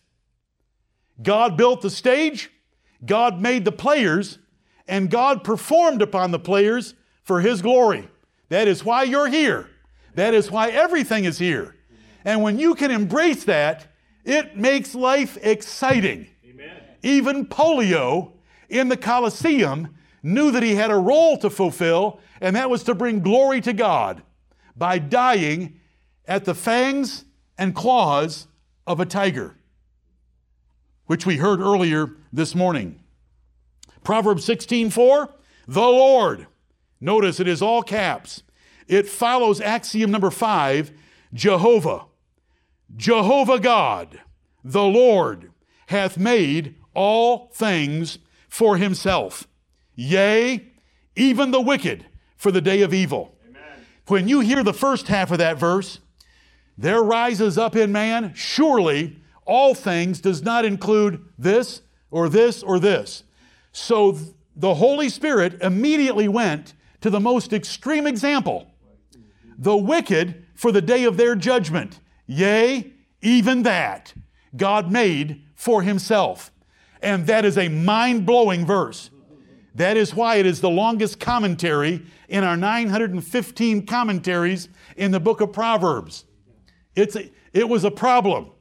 God built the stage, God made the players, and God performed upon the players for his glory. That is why you're here. That is why everything is here. And when you can embrace that, it makes life exciting. Amen. Even Pollio in the Colosseum knew that he had a role to fulfill, and that was to bring glory to God by dying at the fangs and claws of a tiger, which we heard earlier this morning. Proverbs 16:4, the Lord. Notice it is all caps. It follows axiom number 5, Jehovah. Jehovah God, the Lord, hath made all things for himself. Yea, even the wicked for the day of evil. Amen. When you hear the first half of that verse, there rises up in man, surely all things does not include this or this or this. So th- the Holy Spirit immediately went to the most extreme example the wicked for the day of their judgment. Yea, even that God made for himself. And that is a mind blowing verse. That is why it is the longest commentary in our 915 commentaries in the book of Proverbs. It's a, it was a problem.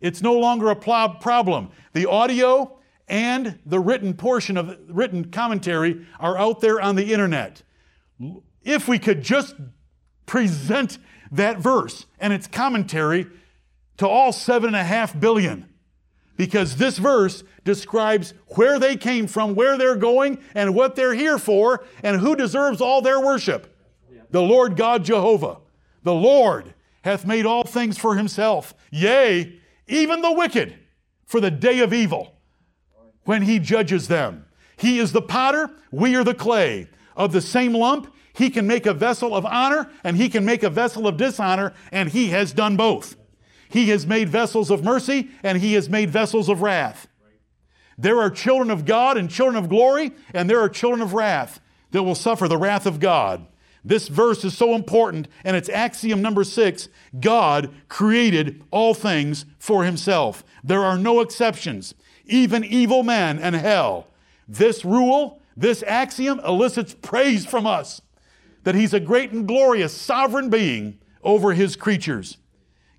It's no longer a pl- problem. The audio and the written portion of written commentary are out there on the internet. If we could just present that verse and its commentary to all seven and a half billion, because this verse describes where they came from, where they're going, and what they're here for, and who deserves all their worship. The Lord God Jehovah. The Lord hath made all things for himself, yea, even the wicked for the day of evil, when he judges them. He is the potter, we are the clay. Of the same lump, he can make a vessel of honor and he can make a vessel of dishonor, and he has done both. He has made vessels of mercy and he has made vessels of wrath. There are children of God and children of glory, and there are children of wrath. that will suffer the wrath of God. This verse is so important, and it's axiom number six God created all things for himself. There are no exceptions, even evil men and hell. This rule, this axiom elicits praise from us that he's a great and glorious sovereign being over his creatures.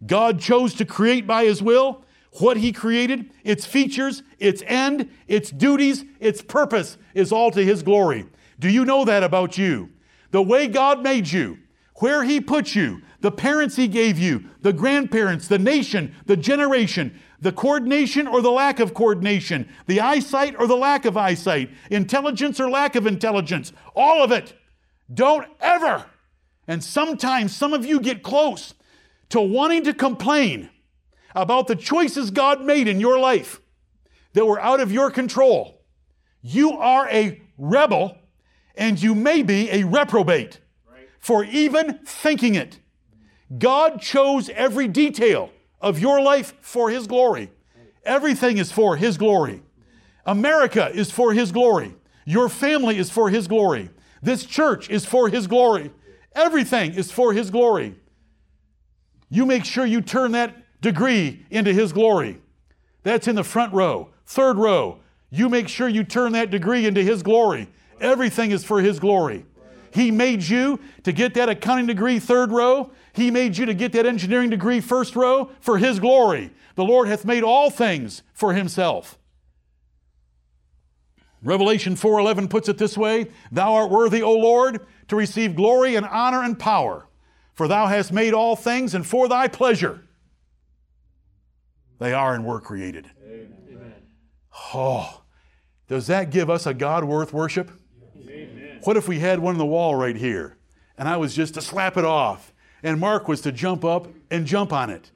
God chose to create by his will what he created, its features, its end, its duties, its purpose is all to his glory. Do you know that about you? The way God made you, where He put you, the parents He gave you, the grandparents, the nation, the generation, the coordination or the lack of coordination, the eyesight or the lack of eyesight, intelligence or lack of intelligence, all of it. Don't ever, and sometimes some of you get close to wanting to complain about the choices God made in your life that were out of your control. You are a rebel and you may be a reprobate for even thinking it. God chose every detail of your life for His glory. Everything is for His glory. America is for His glory. Your family is for His glory. This church is for His glory. Everything is for His glory. You make sure you turn that degree into His glory. That's in the front row. Third row. You make sure you turn that degree into His glory. Everything is for His glory. He made you to get that accounting degree, third row. He made you to get that engineering degree, first row, for His glory. The Lord hath made all things for Himself. Revelation 4:11 puts it this way, Thou art worthy, O Lord, to receive glory and honor and power, for thou hast made all things and for thy pleasure they are and were created. Amen. Oh, does that give us a God worth worship? What if we had one on the wall right here and I was just to slap it off and Mark was to jump up and jump on it?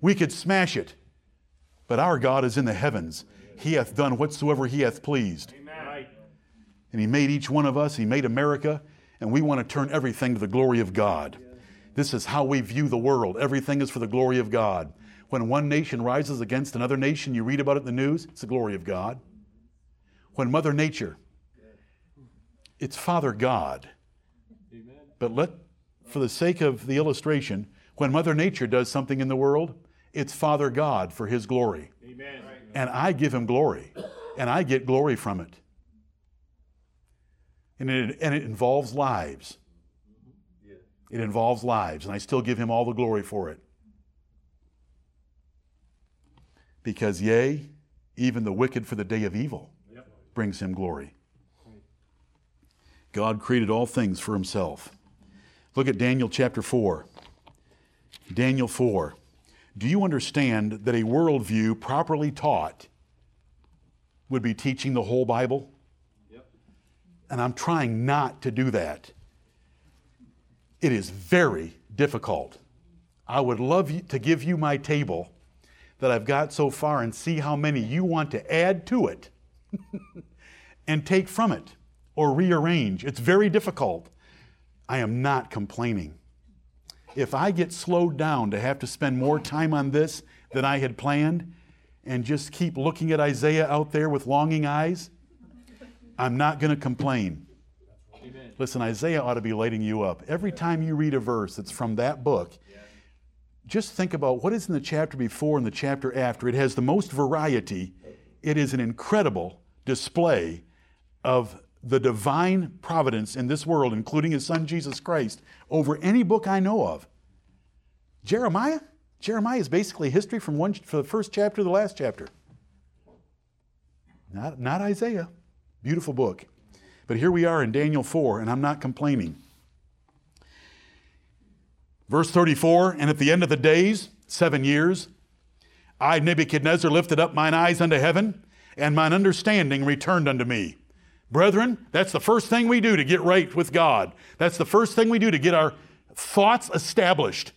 We could smash it. But our God is in the heavens. He hath done whatsoever he hath pleased. Amen. And he made each one of us, he made America, and we want to turn everything to the glory of God. This is how we view the world. Everything is for the glory of God. When one nation rises against another nation, you read about it in the news, it's the glory of God. When Mother Nature it's Father God. Amen. But let, for the sake of the illustration, when Mother Nature does something in the world, it's Father God for His glory. Amen. And I give Him glory, and I get glory from it. And it, and it involves lives. It involves lives, and I still give Him all the glory for it. Because, yea, even the wicked for the day of evil brings Him glory. God created all things for himself. Look at Daniel chapter 4. Daniel 4. Do you understand that a worldview properly taught would be teaching the whole Bible? And I'm trying not to do that. It is very difficult. I would love to give you my table that I've got so far and see how many you want to add to it and take from it or rearrange. It's very difficult. I am not complaining. If I get slowed down to have to spend more time on this than I had planned and just keep looking at Isaiah out there with longing eyes, I'm not going to complain. Listen, Isaiah ought to be lighting you up. Every time you read a verse that's from that book, just think about what is in the chapter before and the chapter after. It has the most variety. It is an incredible display of the divine providence in this world, including his son Jesus Christ, over any book I know of. Jeremiah? Jeremiah is basically history from, one, from the first chapter to the last chapter. Not, not Isaiah. Beautiful book. But here we are in Daniel 4, and I'm not complaining. Verse 34 And at the end of the days, seven years, I, Nebuchadnezzar, lifted up mine eyes unto heaven, and mine understanding returned unto me. Brethren, that's the first thing we do to get right with God. That's the first thing we do to get our thoughts established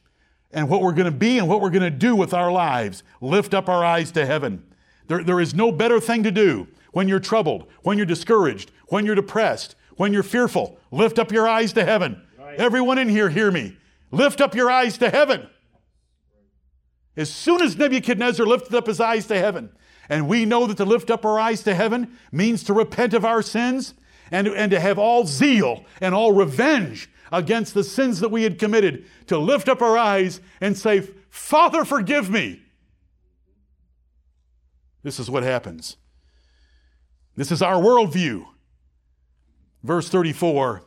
and what we're going to be and what we're going to do with our lives. Lift up our eyes to heaven. There, there is no better thing to do when you're troubled, when you're discouraged, when you're depressed, when you're fearful. Lift up your eyes to heaven. Right. Everyone in here, hear me. Lift up your eyes to heaven. As soon as Nebuchadnezzar lifted up his eyes to heaven, and we know that to lift up our eyes to heaven means to repent of our sins, and, and to have all zeal and all revenge against the sins that we had committed, to lift up our eyes and say, Father, forgive me. This is what happens. This is our worldview. Verse 34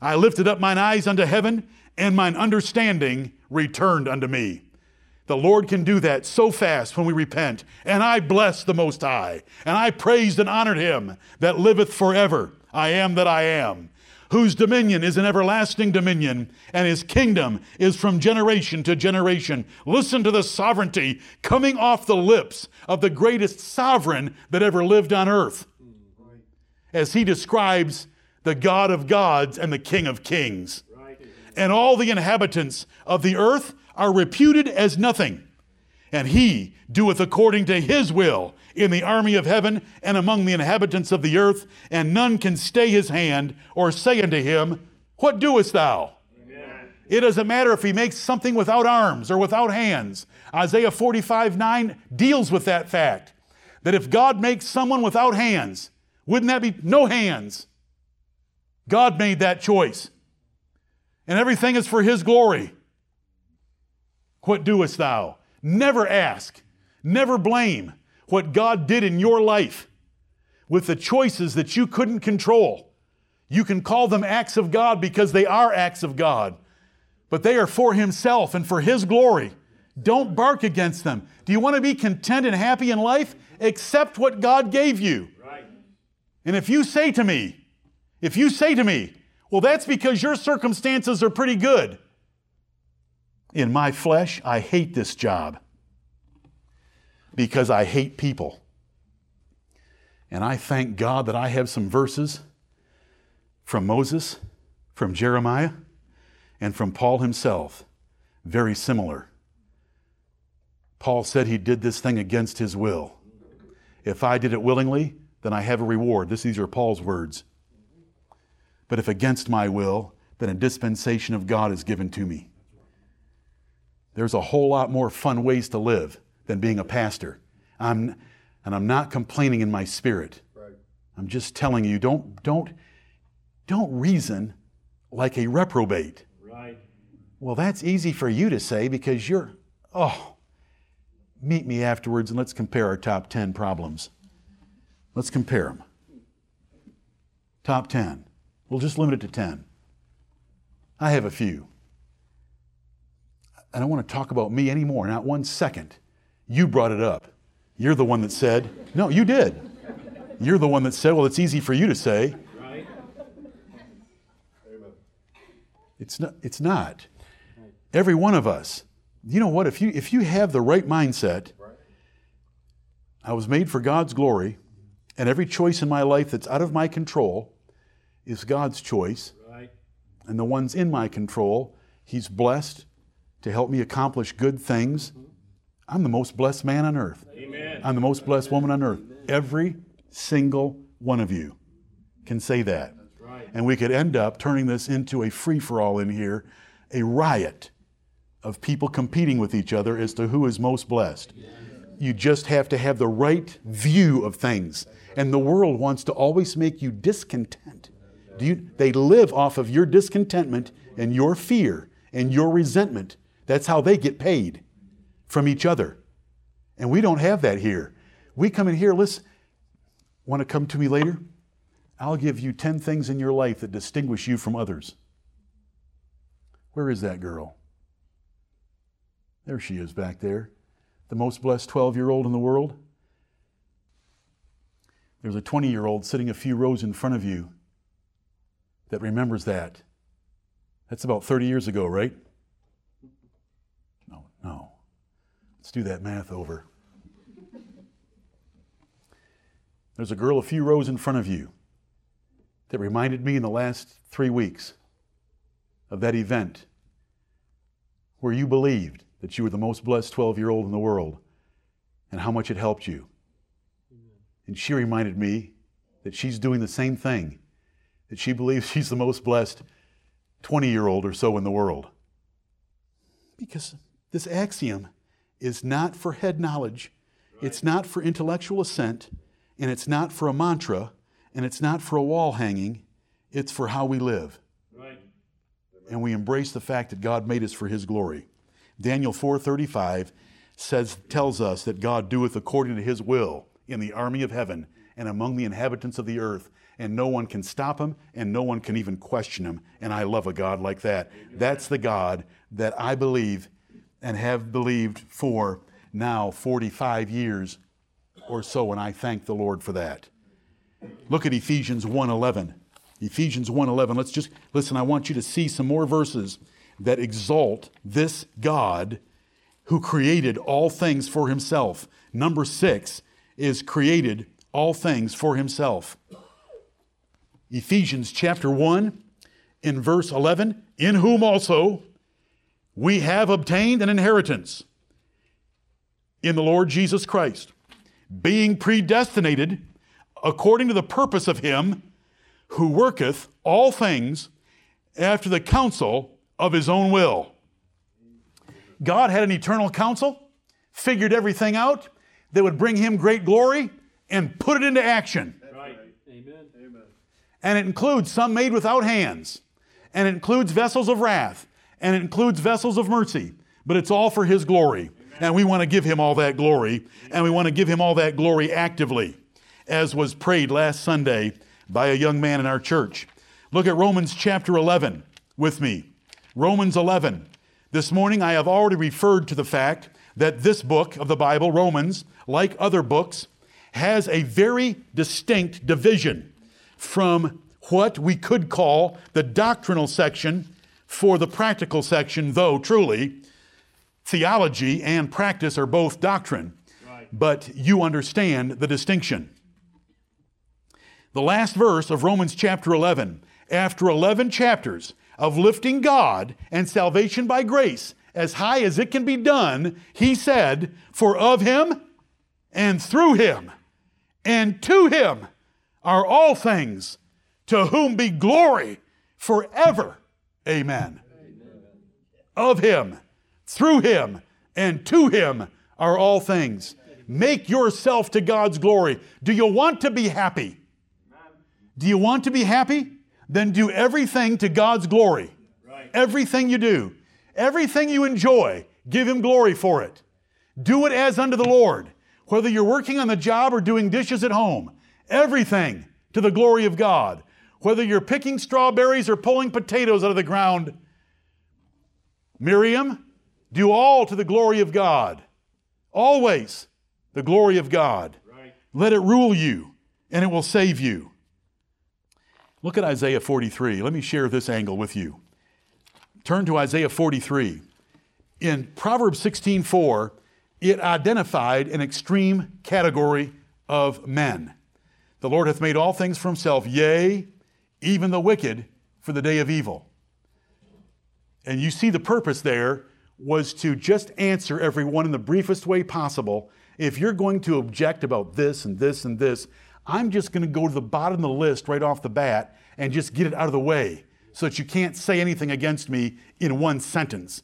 I lifted up mine eyes unto heaven, and mine understanding returned unto me. The Lord can do that so fast when we repent. And I blessed the Most High, and I praised and honored him that liveth forever. I am that I am, whose dominion is an everlasting dominion, and his kingdom is from generation to generation. Listen to the sovereignty coming off the lips of the greatest sovereign that ever lived on earth as he describes the God of gods and the King of kings. And all the inhabitants of the earth are reputed as nothing. And he doeth according to his will in the army of heaven and among the inhabitants of the earth, and none can stay his hand or say unto him, What doest thou? Amen. It doesn't matter if he makes something without arms or without hands. Isaiah 45 9 deals with that fact that if God makes someone without hands, wouldn't that be no hands? God made that choice. And everything is for His glory. What doest thou? Never ask, never blame what God did in your life with the choices that you couldn't control. You can call them acts of God because they are acts of God, but they are for Himself and for His glory. Don't bark against them. Do you want to be content and happy in life? Accept what God gave you. And if you say to me, if you say to me, well, that's because your circumstances are pretty good. In my flesh, I hate this job because I hate people. And I thank God that I have some verses from Moses, from Jeremiah, and from Paul himself, very similar. Paul said he did this thing against his will. If I did it willingly, then I have a reward. This, these are Paul's words. But if against my will, then a dispensation of God is given to me. There's a whole lot more fun ways to live than being a pastor. I'm, and I'm not complaining in my spirit. Right. I'm just telling you, don't, don't, don't reason like a reprobate. Right. Well, that's easy for you to say because you're, oh, meet me afterwards and let's compare our top 10 problems. Let's compare them. Top 10. We'll just limit it to 10. I have a few. I don't want to talk about me anymore, not one second. You brought it up. You're the one that said, no, you did. You're the one that said, well, it's easy for you to say. Right. It's not. It's not. Every one of us. You know what? If you if you have the right mindset, I was made for God's glory. And every choice in my life that's out of my control is God's choice. Right. And the ones in my control, He's blessed to help me accomplish good things. I'm the most blessed man on earth. Amen. I'm the most blessed woman on earth. Every single one of you can say that. Right. And we could end up turning this into a free for all in here, a riot of people competing with each other as to who is most blessed. You just have to have the right view of things and the world wants to always make you discontent. You, they live off of your discontentment and your fear and your resentment. That's how they get paid from each other. And we don't have that here. We come in here, listen, want to come to me later? I'll give you 10 things in your life that distinguish you from others. Where is that girl? There she is back there. The most blessed 12 year old in the world. There's a 20 year old sitting a few rows in front of you that remembers that. That's about 30 years ago, right? No, no. Let's do that math over. There's a girl a few rows in front of you that reminded me in the last three weeks of that event where you believed that you were the most blessed 12 year old in the world and how much it helped you. And she reminded me that she's doing the same thing, that she believes she's the most blessed 20 year old or so in the world. Because this axiom is not for head knowledge, right. it's not for intellectual assent, and it's not for a mantra, And it's not for a wall hanging, it's for how we live. Right. And we embrace the fact that God made us for his glory. Daniel 4:35 says tells us that God doeth according to his will in the army of heaven and among the inhabitants of the earth and no one can stop him and no one can even question him and I love a God like that. That's the God that I believe and have believed for now 45 years or so and I thank the Lord for that. Look at Ephesians 1:11. Ephesians 1:11. Let's just listen, I want you to see some more verses that exalt this God who created all things for himself. Number 6 is created all things for himself. Ephesians chapter 1 in verse 11, in whom also we have obtained an inheritance in the Lord Jesus Christ, being predestinated according to the purpose of him who worketh all things after the counsel of his own will. God had an eternal counsel, figured everything out that would bring him great glory, and put it into action. Right. Amen. Amen. And it includes some made without hands, and it includes vessels of wrath, and it includes vessels of mercy, but it's all for his glory. And we want to give him all that glory, and we want to give him all that glory actively, as was prayed last Sunday by a young man in our church. Look at Romans chapter 11 with me. Romans 11. This morning I have already referred to the fact that this book of the Bible, Romans, like other books, has a very distinct division from what we could call the doctrinal section for the practical section, though truly theology and practice are both doctrine. Right. But you understand the distinction. The last verse of Romans chapter 11, after 11 chapters of lifting God and salvation by grace as high as it can be done, he said, For of him and through him and to him are all things, to whom be glory forever. Amen. Of him, through him, and to him are all things. Make yourself to God's glory. Do you want to be happy? Do you want to be happy? Then do everything to God's glory. Right. Everything you do, everything you enjoy, give Him glory for it. Do it as unto the Lord, whether you're working on the job or doing dishes at home. Everything to the glory of God. Whether you're picking strawberries or pulling potatoes out of the ground. Miriam, do all to the glory of God. Always the glory of God. Right. Let it rule you, and it will save you. Look at Isaiah 43. Let me share this angle with you. Turn to Isaiah 43. In Proverbs 16:4, it identified an extreme category of men. The Lord hath made all things for himself, yea, even the wicked for the day of evil. And you see the purpose there was to just answer everyone in the briefest way possible. If you're going to object about this and this and this, I'm just going to go to the bottom of the list right off the bat and just get it out of the way so that you can't say anything against me in one sentence.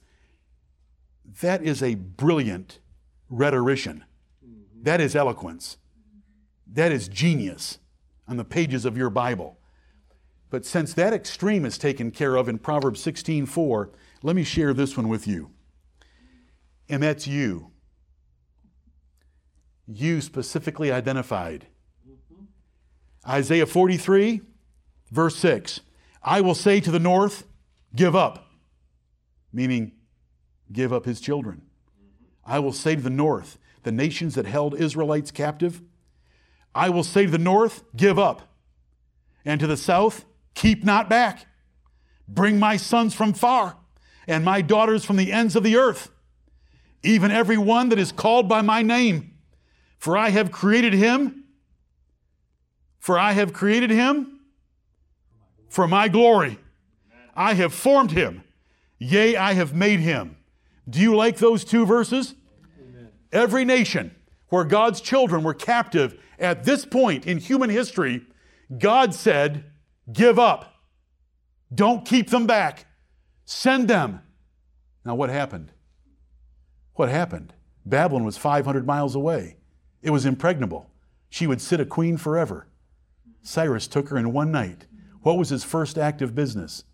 That is a brilliant rhetorician. That is eloquence. That is genius on the pages of your Bible. But since that extreme is taken care of in Proverbs 16:4, let me share this one with you. And that's you. You specifically identified. Isaiah 43, verse 6. I will say to the north, give up, meaning give up his children. I will say to the north, the nations that held Israelites captive, I will say to the north, give up, and to the south, keep not back. Bring my sons from far, and my daughters from the ends of the earth, even every one that is called by my name. For I have created him, for I have created him for my glory. I have formed him, yea, I have made him. Do you like those two verses? Every nation where God's children were captive at this point in human history, God said, Give up. Don't keep them back. Send them. Now, what happened? What happened? Babylon was 500 miles away. It was impregnable. She would sit a queen forever. Cyrus took her in one night. What was his first act of business?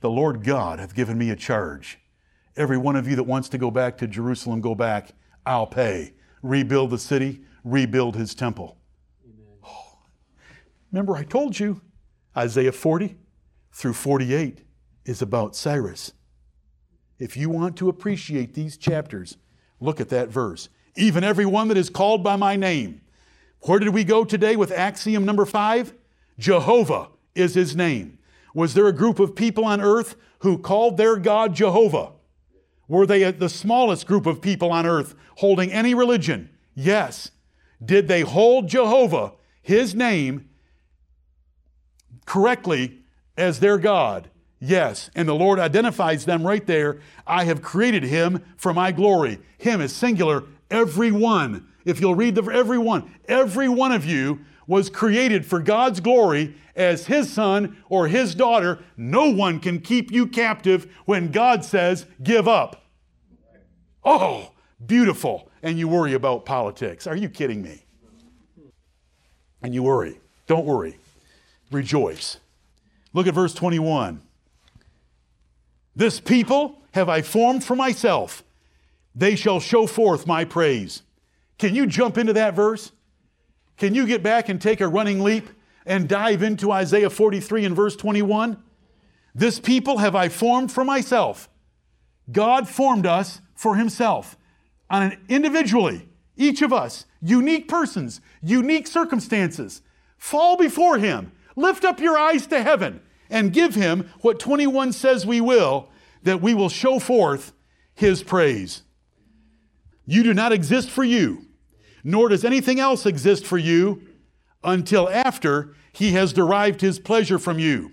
The Lord God hath given me a charge. Every one of you that wants to go back to Jerusalem, go back. I'll pay. Rebuild the city, rebuild his temple. Oh. Remember, I told you Isaiah 40 through 48 is about Cyrus. If you want to appreciate these chapters, look at that verse. Even every one that is called by my name. Where did we go today with axiom number five? Jehovah is his name. Was there a group of people on earth who called their God Jehovah? Were they the smallest group of people on earth holding any religion? Yes. Did they hold Jehovah, his name, correctly as their God? Yes. And the Lord identifies them right there. I have created him for my glory. Him is singular, every one. If you'll read the every one, every one of you was created for God's glory as his son or his daughter. No one can keep you captive when God says, give up. Oh, beautiful. And you worry about politics. Are you kidding me? And you worry. Don't worry. Rejoice. Look at verse 21. This people have I formed for myself. They shall show forth my praise. Can you jump into that verse? Can you get back and take a running leap and dive into Isaiah 43 and verse 21? This people have I formed for myself. God formed us for himself on an individually, each of us, unique persons, unique circumstances. Fall before him. Lift up your eyes to heaven and give him what 21 says we will, that we will show forth his praise. You do not exist for you, nor does anything else exist for you until after he has derived his pleasure from you.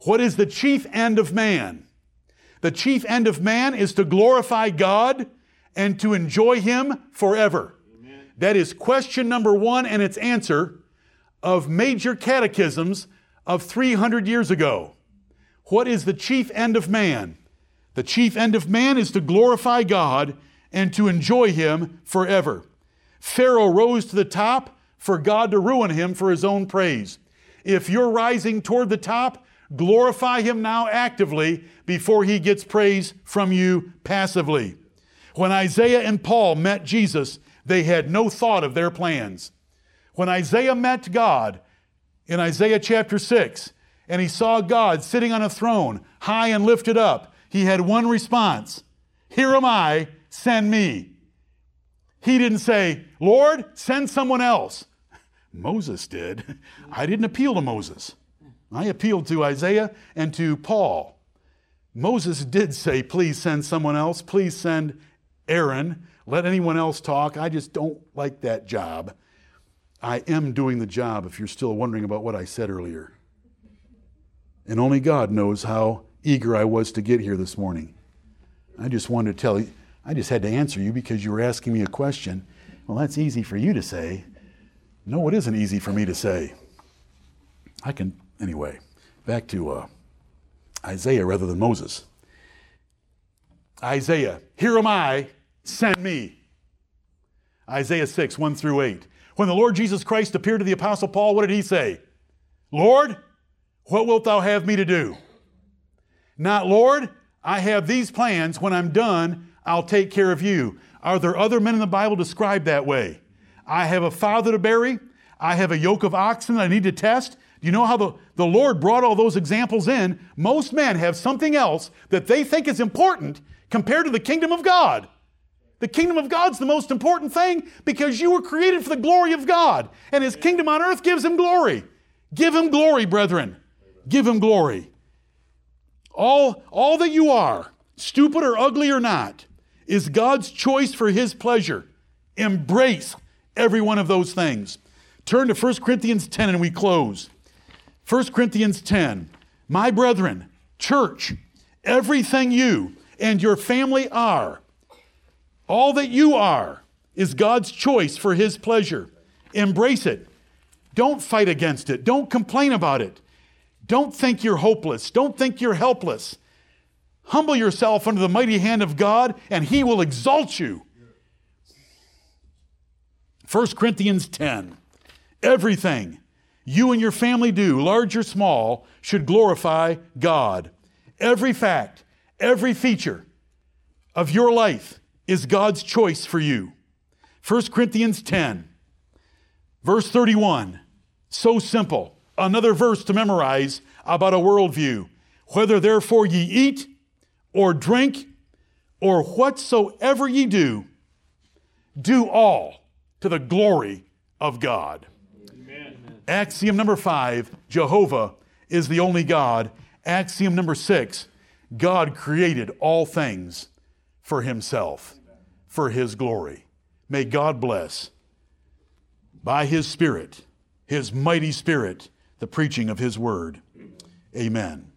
What is the chief end of man? The chief end of man is to glorify God and to enjoy him forever. Amen. That is question number one and its answer of major catechisms of 300 years ago. What is the chief end of man? The chief end of man is to glorify God and to enjoy him forever. Pharaoh rose to the top for God to ruin him for his own praise. If you're rising toward the top, glorify him now actively before he gets praise from you passively. When Isaiah and Paul met Jesus, they had no thought of their plans. When Isaiah met God in Isaiah chapter 6, and he saw God sitting on a throne, high and lifted up, he had one response Here am I, send me. He didn't say, Lord, send someone else. Moses did. I didn't appeal to Moses. I appealed to Isaiah and to Paul. Moses did say, Please send someone else. Please send Aaron. Let anyone else talk. I just don't like that job. I am doing the job if you're still wondering about what I said earlier. And only God knows how eager I was to get here this morning. I just wanted to tell you, I just had to answer you because you were asking me a question. Well, that's easy for you to say. No, it isn't easy for me to say. I can, anyway, back to uh, Isaiah rather than Moses. Isaiah, here am I, send me. Isaiah 6, 1 through 8. When the Lord Jesus Christ appeared to the Apostle Paul, what did he say? Lord, what wilt thou have me to do? Not, Lord, I have these plans. When I'm done, I'll take care of you. Are there other men in the Bible described that way? I have a father to bury. I have a yoke of oxen I need to test. Do you know how the, the Lord brought all those examples in? Most men have something else that they think is important compared to the kingdom of God. The kingdom of God's the most important thing because you were created for the glory of God, and His kingdom on earth gives Him glory. Give Him glory, brethren. Give Him glory. All, all that you are, stupid or ugly or not, is God's choice for His pleasure. Embrace every one of those things. Turn to 1 Corinthians 10 and we close. 1 Corinthians 10. My brethren, church, everything you and your family are, all that you are, is God's choice for His pleasure. Embrace it. Don't fight against it. Don't complain about it. Don't think you're hopeless. Don't think you're helpless. Humble yourself under the mighty hand of God, and He will exalt you. 1 Corinthians 10 Everything you and your family do, large or small, should glorify God. Every fact, every feature of your life is God's choice for you. 1 Corinthians 10, verse 31. So simple. Another verse to memorize about a worldview. Whether therefore ye eat or drink or whatsoever ye do, do all to the glory of God. Amen. Axiom number five Jehovah is the only God. Axiom number six God created all things for himself, for his glory. May God bless by his Spirit, his mighty Spirit, the preaching of his word. Amen.